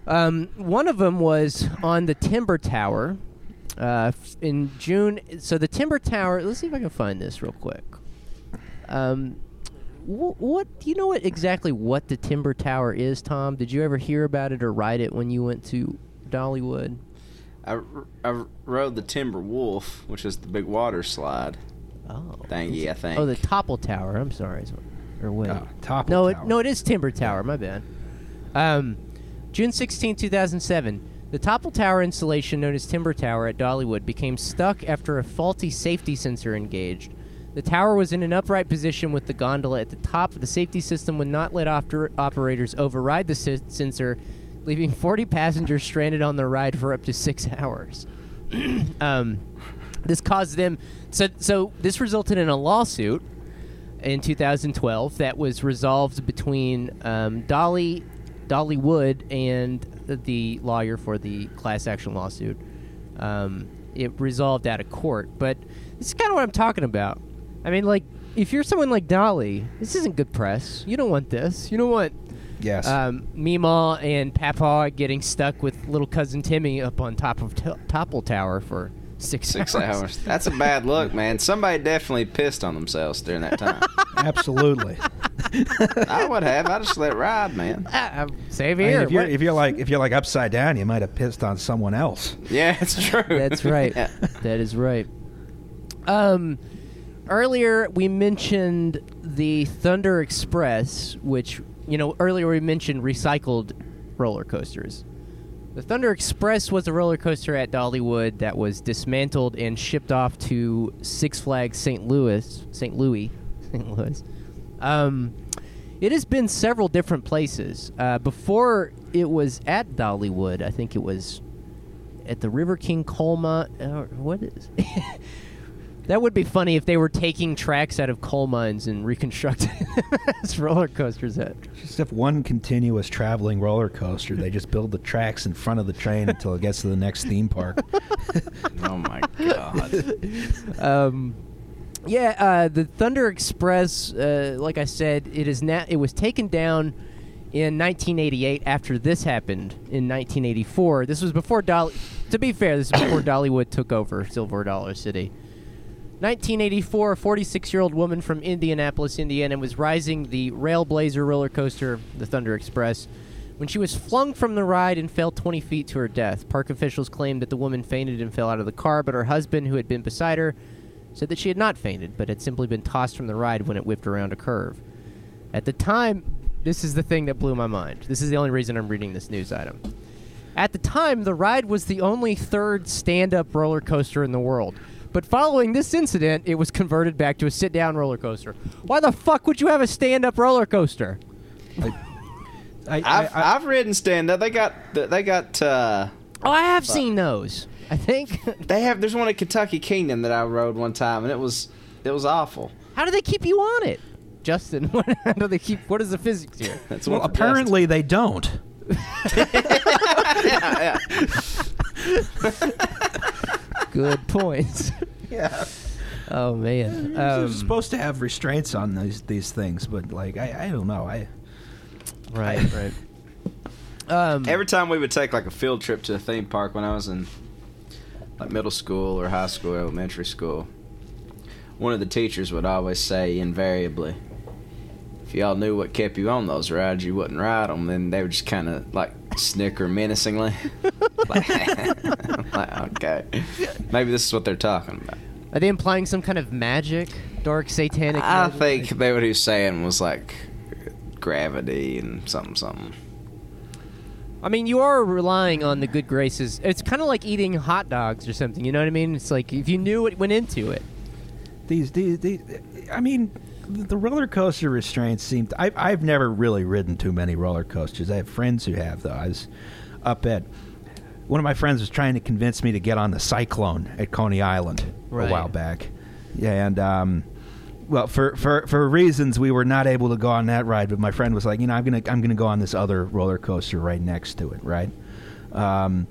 Um, one of them was on the Timber Tower uh, in June. So the Timber Tower. Let's see if I can find this real quick. Um, wh- what do you know what exactly what the Timber Tower is, Tom? Did you ever hear about it or ride it when you went to Dollywood? I, I rode the Timber Wolf, which is the big water slide Oh, thingy, I think. oh, the Topple Tower. I'm sorry, is what- or wait, Oh, Topple no, Tower. It, no, it is Timber Tower. My bad. Um, June 16, 2007. The Topple Tower installation, known as Timber Tower at Dollywood, became stuck after a faulty safety sensor engaged. The tower was in an upright position with the gondola at the top. The safety system would not let oper- operators override the s- sensor, leaving 40 passengers stranded on the ride for up to six *laughs* hours. *clears throat* um, this caused them. So, so this resulted in a lawsuit in 2012 that was resolved between um, Dolly, Dolly Wood, and the lawyer for the class action lawsuit. Um, it resolved out of court, but this is kind of what I'm talking about. I mean, like, if you're someone like Dolly, this isn't good press. You don't want this. You don't want yes. um, Meemaw and Papa getting stuck with little cousin Timmy up on top of t- Topple Tower for six, Six hours. *laughs* That's a bad look, man. Somebody definitely pissed on themselves during that time. *laughs* Absolutely. *laughs* I would have. I just let it ride, man. Um, save I mean, here. if you're if you're like if you're like upside down, you might have pissed on someone else. Yeah, it's true. That's right. Yeah. That is right. Um, earlier we mentioned the Thunder Express, which you know earlier we mentioned recycled roller coasters. The Thunder Express was a roller coaster at Dollywood that was dismantled and shipped off to Six Flags St. Louis, St. Louis, *laughs* St. Louis. Um, it has been several different places. Uh, before it was at Dollywood, I think it was at the River King Colma. Uh, what is? *laughs* that would be funny if they were taking tracks out of coal mines and reconstructing *laughs* them as roller coasters. At Just have one continuous traveling roller coaster. They just build the tracks in front of the train until it gets to the next theme park. *laughs* Oh my god. um, yeah, uh, the Thunder Express, uh, like I said, it is now. It was taken down in 1988 after this happened in 1984. This was before Dolly. To be fair, this is before *coughs* Dollywood took over Silver Dollar City. 1984, a 46 year old woman from Indianapolis, Indiana, was rising the Railblazer roller coaster, the Thunder Express, when she was flung from the ride and fell 20 feet to her death. Park officials claimed that the woman fainted and fell out of the car, but her husband, who had been beside her, said that she had not fainted, but had simply been tossed from the ride when it whipped around a curve. At the time, this is the thing that blew my mind. This is the only reason I'm reading this news item. At the time, the ride was the only third stand up roller coaster in the world. But following this incident, it was converted back to a sit down roller coaster. Why the fuck would you have a stand up roller coaster? I, I, I've I- I've ridden stand up. They got they got uh Oh, I have seen those. I think. *laughs* they have there's one at Kentucky Kingdom that I rode one time and it was it was awful. How do they keep you on it? Justin, *laughs* what, how do they keep. What is the physics here? *laughs* That's well, apparently they don't. Justin. yeah, Good *laughs* points. *laughs* Yeah. Oh, man. They're Um, supposed to have restraints on these these things, but like I, I don't know. I right, right. *laughs* Um, Every time we would take like a field trip to a theme park when I was in like middle school or high school or elementary school, one of the teachers would always say invariably, if y'all knew what kept you on those rides, you wouldn't ride them. Then they would just kind of like snicker menacingly. *laughs* like, *laughs* like, okay, maybe this is what they're talking about. Are they implying some kind of magic, dark satanic? I magic? think that what he was saying was like gravity and something something. I mean, you are relying on the good graces. It's kind of like eating hot dogs or something. You know what I mean? It's like if you knew what went into it. These, these, these I mean, the roller coaster restraints seem. I've, I've never really ridden too many roller coasters. I have friends who have, though. I was up at. One of my friends was trying to convince me to get on the Cyclone at Coney Island Right. a while back. Yeah, and um, well, for, for for reasons we were not able to go on that ride. But my friend was like, you know, I'm gonna I'm gonna go on this other roller coaster right next to it, right? Um,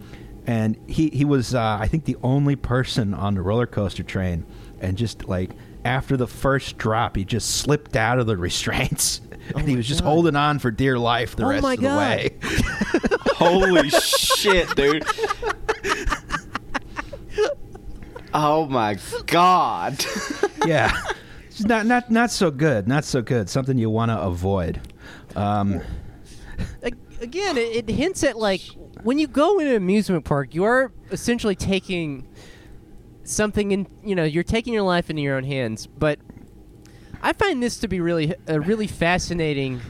and he he was uh, I think the only person on the roller coaster train, and just like after the first drop, he just slipped out of the *laughs* restraints. and he was just God. holding on for dear life the Oh rest my of the way. *laughs* Holy shit, dude! Oh my god! yeah, it's not not not so good. Not so good. Something you want to avoid. Um, Again, it, it hints at like when you go in an amusement park, you are essentially taking something in. You know, you're taking your life into your own hands. But I find this to be really a really fascinating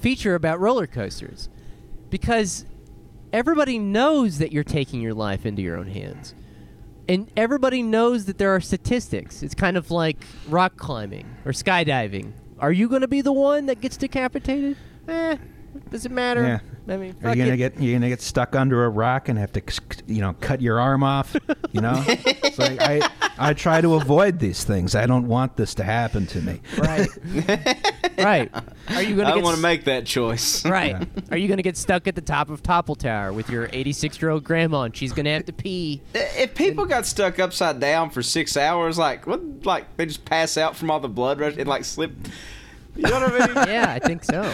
feature about roller coasters because everybody knows that you're taking your life into your own hands. And everybody knows that there are statistics. It's kind of like rock climbing or skydiving. Are you going to be the one that gets decapitated? Eh, does it matter? Yeah. I mean, Are you gonna it. get you gonna get stuck under a rock and have to you know cut your arm off? You know, *laughs* it's like I I try to avoid these things. I don't want this to happen to me. right? *laughs* right. Are you going to I don't get want s- to make that choice. *laughs* Right. Yeah. Are you going to get stuck at the top of Topple Tower with your 86 year old grandma and she's going to have to pee? If people got stuck upside down for six hours, like what? Like they just pass out from all the blood rush and like slip. You know what I mean? Yeah, I think so.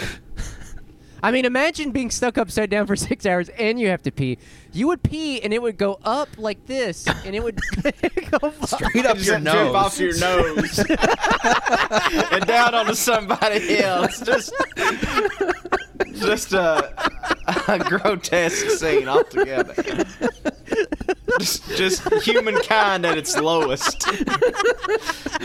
I mean, imagine being stuck upside down for *laughs* six hours and you have to pee. You would pee and it would go up like this, and it would *laughs* go Straight up your drip nose. off your nose *laughs* and down onto somebody else. Just, just a, a grotesque scene altogether. Just, just humankind at its lowest,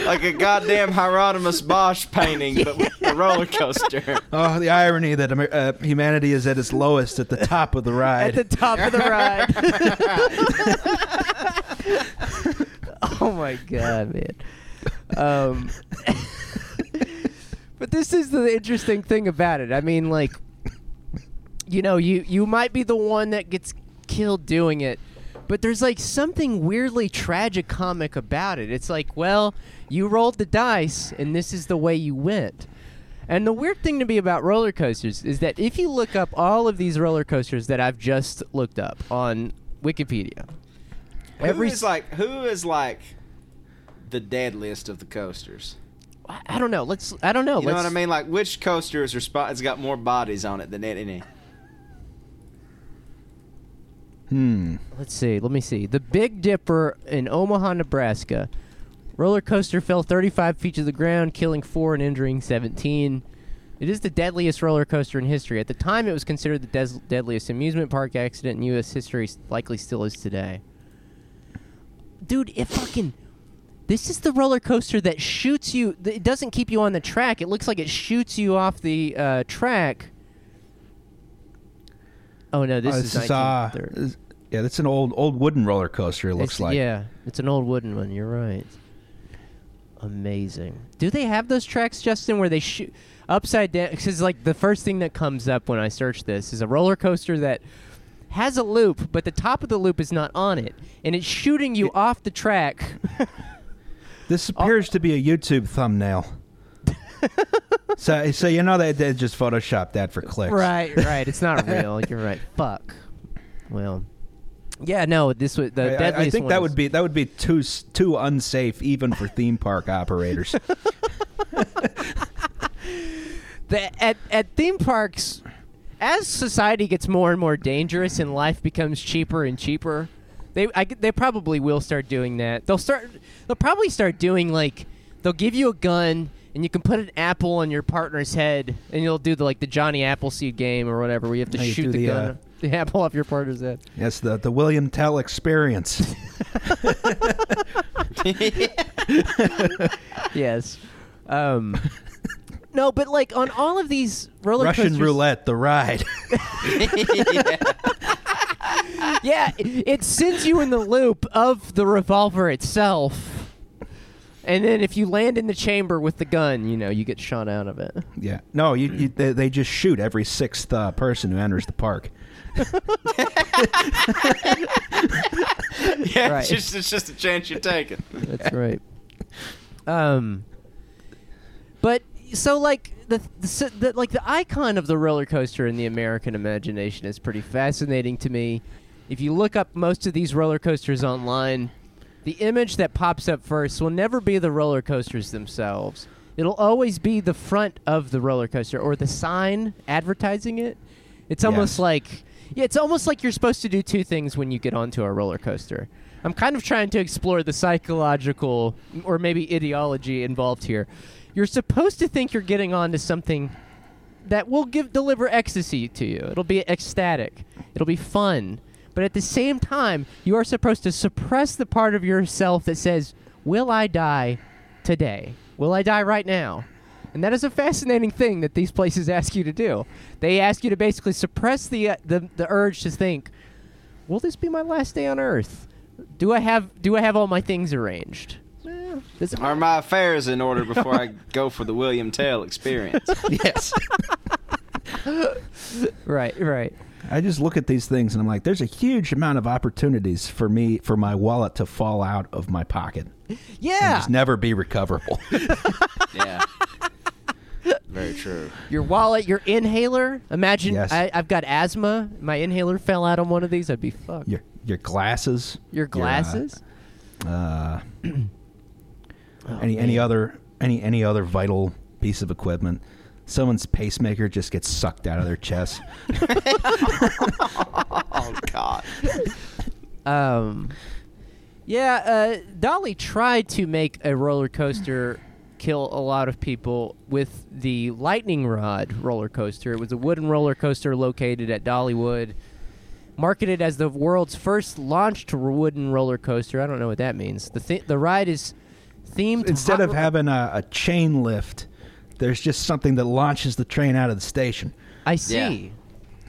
like a goddamn Hieronymus Bosch painting, but with a roller coaster. Oh, the irony that Amer- uh, humanity is at its lowest at the top of the ride. at the top of the ride. *laughs* oh my god, man. Um, but this is the interesting thing about it. I mean, like, you know, you you might be the one that gets killed doing it, but there's like something weirdly tragic comic about it. It's like, well, you rolled the dice, and this is the way you went. And the weird thing to me about roller coasters is that if you look up all of these roller coasters that I've just looked up on Wikipedia, Who Every is like who is like the deadliest of the coasters? I I don't know. Let's. I don't know. You know what I mean? Like which coaster is resp- has got more bodies on it than any? Hmm. Let's see. Let me see. The Big Dipper in Omaha, Nebraska. Roller coaster fell 35 feet to the ground, killing four and injuring 17. It is the deadliest roller coaster in history. At the time, it was considered the des- deadliest amusement park accident in U.S. history. Likely still is today. Dude, it fucking. This is the roller coaster that shoots you. th- It doesn't keep you on the track. It looks like it shoots you off the uh, track. Oh no, this Oh, is uh, 1930. is- yeah, that's an old old wooden roller coaster. It looks It's- like. Yeah, it's an old wooden one. You're right. Amazing. Do they have those tracks, Justin, where they shoot upside down? Because like the first thing that comes up when I search this is a roller coaster that has a loop, but the top of the loop is not on it, and it's shooting you off the track. *laughs* This appears to be a YouTube thumbnail. *laughs* so, so you know they they just photoshopped that for clicks. right, right. It's not real. *laughs* You're right. Fuck. Well, yeah. No, this was the I- I, I think that is- would be that would be too too unsafe even for theme park operators. *laughs* that at, at theme parks as society gets more and more dangerous and life becomes cheaper and cheaper they I, they probably will start doing that they'll start they'll probably start doing like they'll give you a gun and you can put an apple on your partner's head, and you'll do the like the Johnny Appleseed game or whatever, where you have to you shoot do the, the, gun, uh, the apple off your partner's head. Yes, the the William Tell experience. *laughs* Yes. Um, *laughs* no, but like on all of these roller Russian coasters, roulette, the ride. *laughs* yeah, it, it sends you in the loop of the revolver itself. And then if you land in the chamber with the gun, you know, you get shot out of it. yeah. No, you, you they, they just shoot every sixth uh, person who enters the park. *laughs* yeah, Right. it's, just, it's just a chance you're taking. That's right. Um, but so like the, the, s- the like the icon of the roller coaster in the American imagination is pretty fascinating to me. If you look up most of these roller coasters online, the image that pops up first will never be the roller coasters themselves. It'll always be the front of the roller coaster or the sign advertising it. It's almost Yes. like yeah, it's almost like you're supposed to do two things when you get onto a roller coaster. I'm kind of trying to explore the psychological or maybe ideology involved here. You're supposed to think you're getting onto something that will give deliver ecstasy to you. It'll be ecstatic. It'll be fun. But at the same time, you are supposed to suppress the part of yourself that says, "Will I die today? Will I die right now?" And that is a fascinating thing that these places ask you to do. They ask you to basically suppress the uh, the, the urge to think, "Will this be my last day on earth? Do I have do I have all my things arranged?" Eh, Are my affairs in order before I *laughs* go for the William Tell experience? *laughs* yes. *laughs* right, right. I just look at these things and I'm like, there's a huge amount of opportunities for me for my wallet to fall out of my pocket and Yeah. just never be recoverable. *laughs* yeah. Very true. Your wallet, your inhaler. Imagine Yes. I, I've got asthma. My inhaler fell out on one of these. I'd be fucked. your your glasses. Your uh, glasses. uh, *clears throat* Oh, any any other any any other vital piece of equipment. Someone's pacemaker just gets sucked out of their chest. *laughs* Oh God. Um, yeah, uh, Dolly tried to make a roller coaster kill a lot of people with the lightning rod roller coaster. It was a wooden roller coaster located at Dollywood, marketed as the world's first launched wooden roller coaster. I don't know what that means. The th- the ride is themed Instead hot of having a, a chain lift, there's just something that launches the train out of the station. I see.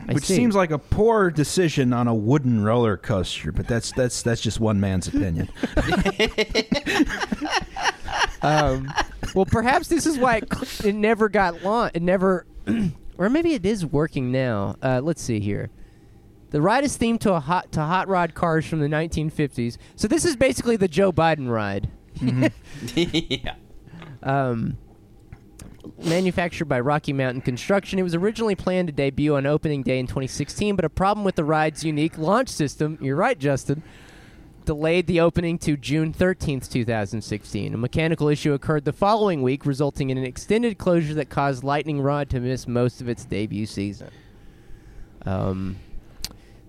I Which see. seems like a poor decision on a wooden roller coaster, but that's that's that's just one man's opinion. *laughs* um, well, perhaps this is why it, cl- it never got launched. It never, *clears throat* or maybe it is working now. Uh, let's see here. The ride is themed to a hot to hot rod cars from the 1950s. So this is basically the Joe Biden ride. *laughs* yeah. Um, manufactured by Rocky Mountain Construction, it was originally planned to debut on opening day in 2016, but a problem with the ride's unique launch system. You're right, Justin. Delayed the opening to June 13th, 2016. A mechanical issue occurred the following week, resulting in an extended closure that caused Lightning Rod to miss most of its debut season. Um,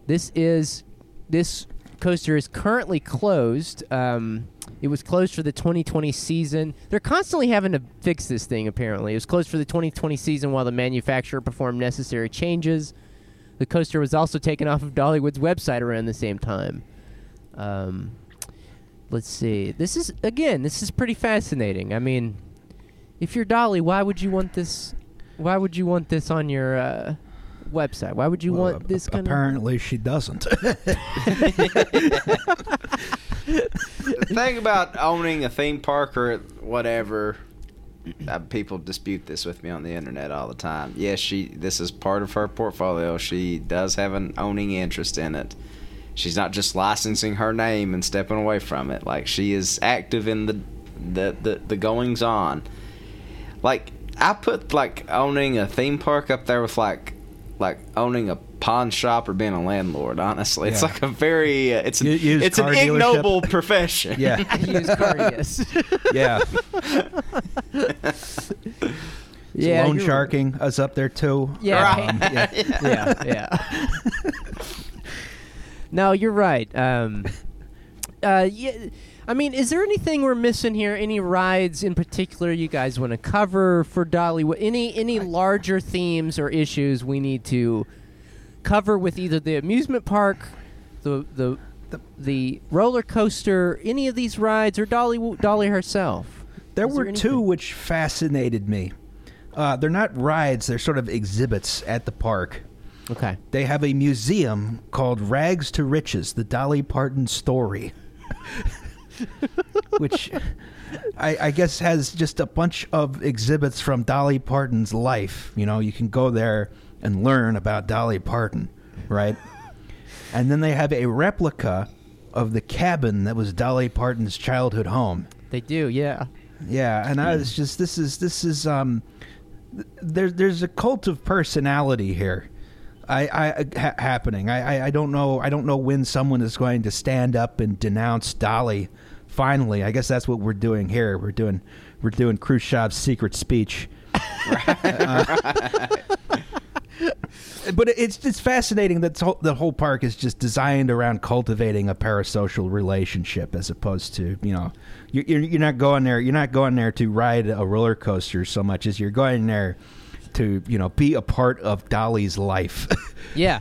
this is this coaster is currently closed. Um, it was closed for the 2020 season. They're constantly having to fix this thing. Apparently, it was closed for the 2020 season while the manufacturer performed necessary changes. The coaster was also taken off of Dollywood's website around the same time. Um, let's see. This is again. This is pretty fascinating. I mean, if you're Dolly, why would you want this? Why would you want this on your uh, website? Why would you Well, want this ap- kind of? apparently she doesn't. *laughs* *laughs* The thing about owning a theme park or whatever, uh, people dispute this with me on the internet all the time. Yes, she. This is part of her portfolio. She does have an owning interest in it. She's not just licensing her name and stepping away from it. Like she is active in the the the, the goings on. Like I put like owning a theme park up there with like like owning a pawn shop or being a landlord. Honestly, it's Yeah. like a very uh, it's an, U- used it's an car dealership. ignoble profession. yeah, *laughs* Used car, yes. *laughs* yeah. *laughs* yeah, Loan you're- sharking is up there too. Yeah, Um, pay- yeah. yeah, yeah. no, you're right. Um, uh, yeah, I mean, is there anything we're missing here? Any rides in particular you guys want to cover for Dollywood? Any any larger themes or issues we need to cover with either the amusement park, the the the, the roller coaster, any of these rides, or Dolly Dolly herself? There Is were there two which fascinated me. Uh, they're not rides; they're sort of exhibits at the park. Okay. They have a museum called Rags to Riches: The Dolly Parton Story, *laughs* *laughs* which I, I guess has just a bunch of exhibits from Dolly Parton's life. You know, you can go there and learn about Dolly Parton, right? and then they have a replica of the cabin that was Dolly Parton's childhood home. They do, yeah. Yeah, and I was just this is this is um th- there's there's a cult of personality here. I, I ha- happening. I, I I don't know. I don't know when someone is going to stand up and denounce Dolly. Finally, I guess that's what we're doing here. We're doing we're doing Khrushchev's secret speech. Uh, but it's it's fascinating that the whole park is just designed around cultivating a parasocial relationship as opposed to you know you're, you're you're not going there you're not going there to ride a roller coaster so much as you're going there to you know be a part of Dolly's life. Yeah.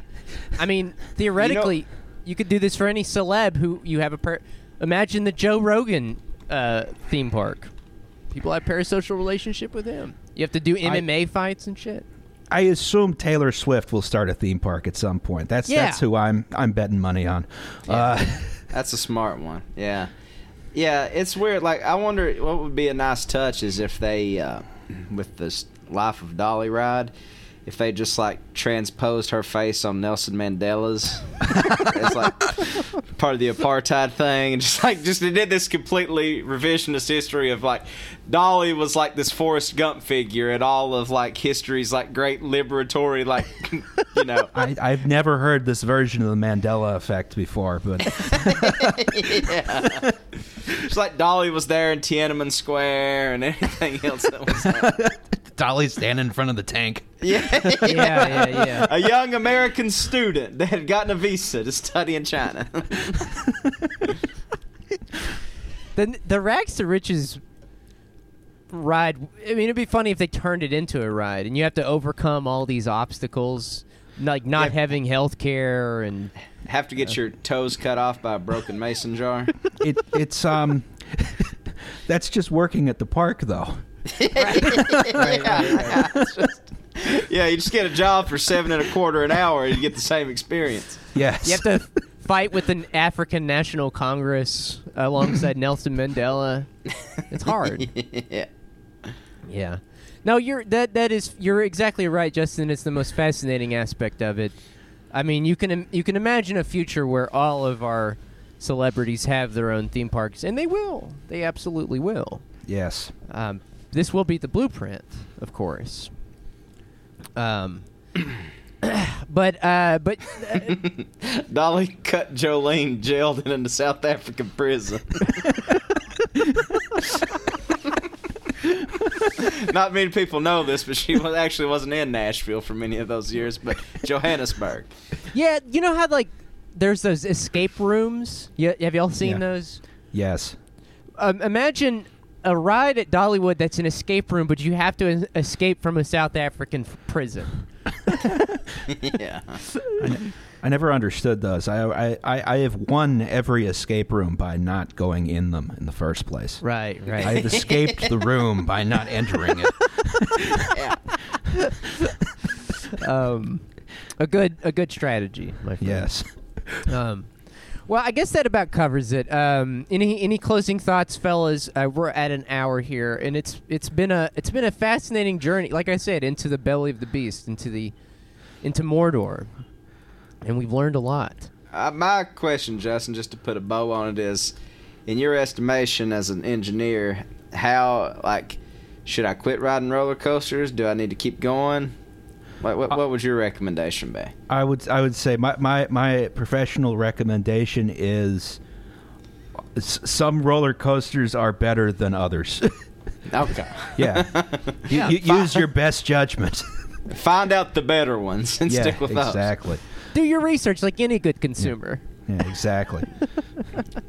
I mean, theoretically, you, could do this for any celeb who you have a per. Imagine the Joe Rogan uh, theme park. People have parasocial relationship with him. You have to do MMA fights and shit. I assume Taylor Swift will start a theme park at some point. That's Yeah. that's who I'm I'm betting money on. Uh, *laughs* That's a smart one. Yeah. Yeah, it's weird. Like, I wonder what would be a nice touch is if they, uh, with this Life of Dolly ride, if they just like transposed her face on Nelson Mandela's. *laughs* it's like part of the apartheid thing, and just like just they did this completely revisionist history of like Dolly was like this Forrest Gump figure, and all of like history's like great liberatory, like *laughs* you know. *laughs* I, I've never heard this version of the Mandela effect before, but yeah. It's like Dolly was there in Tiananmen Square and anything else that was there. Dolly's standing in front of the tank. *laughs* Yeah. Yeah, yeah, yeah. A young American student that had gotten a visa to study in China. The the rags to riches ride. I mean, it'd be funny if they turned it into a ride, and you have to overcome all these obstacles, like not Yeah. having health care and Have to get your toes cut off by a broken mason jar. It it's um *laughs* that's just working at the park though. *laughs* yeah, it's just- yeah, you just get a job for seven and a quarter an hour and you get the same experience. Yes. you have to fight with an African National Congress alongside *clears throat* Nelson Mandela. It's hard. *laughs* yeah. Yeah. No, you're that that is you're exactly right, Justin. It's the most fascinating aspect of it. I mean, you can you can imagine a future where all of our celebrities have their own theme parks, and they will. They absolutely will. yes. Um, this will be the blueprint, of course. Um, *coughs* but uh, but uh, *laughs* Dolly cut Jolene jailed in a South African prison. *laughs* Not many people know this, but she was, actually wasn't in Nashville for many of those years, but Johannesburg. yeah, you know how like there's those escape rooms. Yeah, have y'all seen Yeah. those? Yes. um, imagine a ride at Dollywood that's an escape room, but you have to es- escape from a South African f- prison. *laughs* yeah. I never understood those. I, I, I I have won every escape room by not going in them in the first place. Right, right. I've escaped the room by not entering it. *laughs* um, a good, a good strategy, my friend. Yes. Um, well, I guess that about covers it. Um, any any closing thoughts, fellas? Uh, we're at an hour here, and it's it's been a it's been a fascinating journey. Like I said, into the belly of the beast, into the into Mordor, and we've learned a lot. Uh, my question, Justin, just to put a bow on it, is in your estimation as an engineer, how, like, should I quit riding roller coasters? Do I need to keep going? What, what, what would your recommendation be? I would I would say my, my, my professional recommendation is s- some roller coasters are better than others. *laughs* Okay. yeah. *laughs* You, Yeah. you use your best judgment. *laughs* Find out the better ones and yeah, stick with those. exactly. Do your research like any good consumer. Yeah, exactly.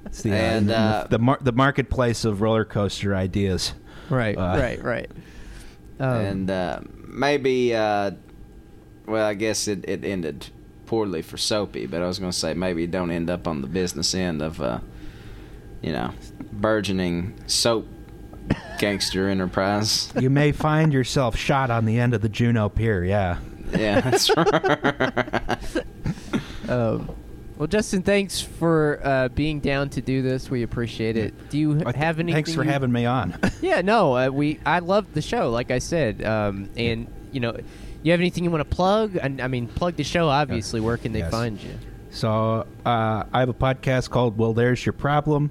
it's the, And, the, uh, the, mar- the marketplace of roller coaster ideas. Right, Uh, right, right. Um, and uh, maybe, uh, well, I guess it, it ended poorly for Soapy, but I was going to say maybe don't end up on the business end of, uh, you know, burgeoning soap gangster enterprise. You may find yourself shot on the end of the Juneau Pier. Yeah. Yeah, that's right. *laughs* um, well, Justin, thanks for uh, being down to do this. We appreciate it. Do you I th- have anything? Thanks for you- having me on. Yeah, no, uh, we. I love the show, like I said, um, and you know, you have anything you want to plug? I, I mean, plug the show. Obviously, where can they Yes. find you? So uh, I have a podcast called "Well, There's Your Problem."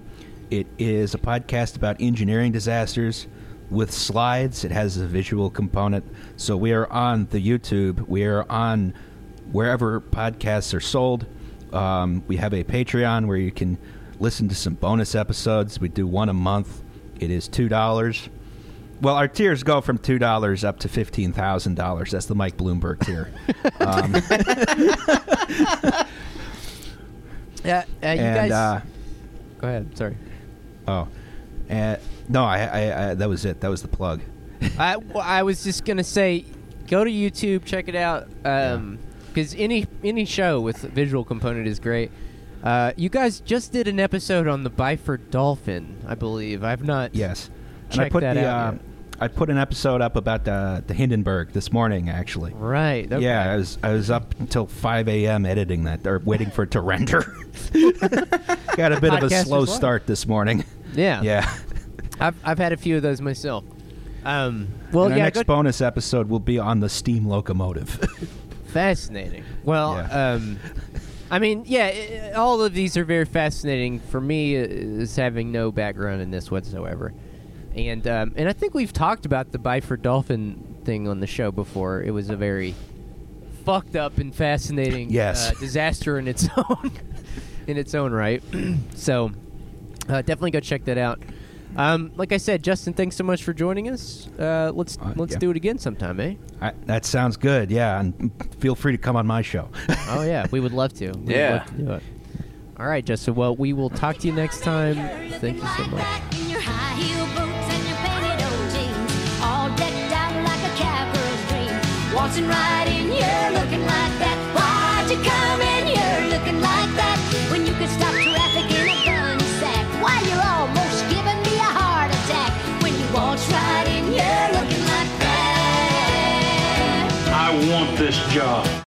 It is a podcast about engineering disasters with slides. It has a visual component. So we are on the YouTube. We are on wherever podcasts are sold. Um, we have a Patreon where you can listen to some bonus episodes. We do one a month. It is two dollars. Well, our tiers go from two dollars up to fifteen thousand dollars. That's the Mike Bloomberg tier. *laughs* um, *laughs* Yeah, uh, you and guys. uh, go ahead. Sorry. Oh, and no, I, I, I, that was it. That was the plug. *laughs* I, well, I was just gonna say, go to YouTube, check it out, because any any show with visual component is great. Uh, you guys just did an episode on the Byford Dolphin, I believe. I've not. Yes, and I put the out uh, I put an episode up about the the Hindenburg this morning. Actually, Right. Okay. yeah, I was I was up until five a.m. editing that or waiting for it to *laughs* render. *laughs* Got a bit of a slow life. start this morning. Yeah. Yeah. I've I've had a few of those myself. Um. Well, yeah. next bonus episode will be on the steam locomotive. *laughs* Fascinating. Well, Yeah. um, I mean, yeah, all of these are very fascinating. For me, is having no background in this whatsoever, and um, and I think we've talked about the Byford Dolphin thing on the show before. It was a very fucked up and fascinating Yes. uh, disaster in its *laughs* own in its own right. *clears throat* so uh, definitely go check that out. Um, like I said, Justin, thanks so much for joining us. Uh, let's Uh, let's yeah. do it again sometime, eh? I, that sounds good. Yeah, and feel free to come on my show. *laughs* Oh yeah, we would love to. We would Yeah. love to do it. All right, Justin. Well, we will talk to you next time. Thank you so much. Waltzing right in here looking like that. Why'd you come in here looking like that? When you could stop traffic in a sack. Why you're almost giving me a heart attack. When you waltz right in here looking like that. I want this job.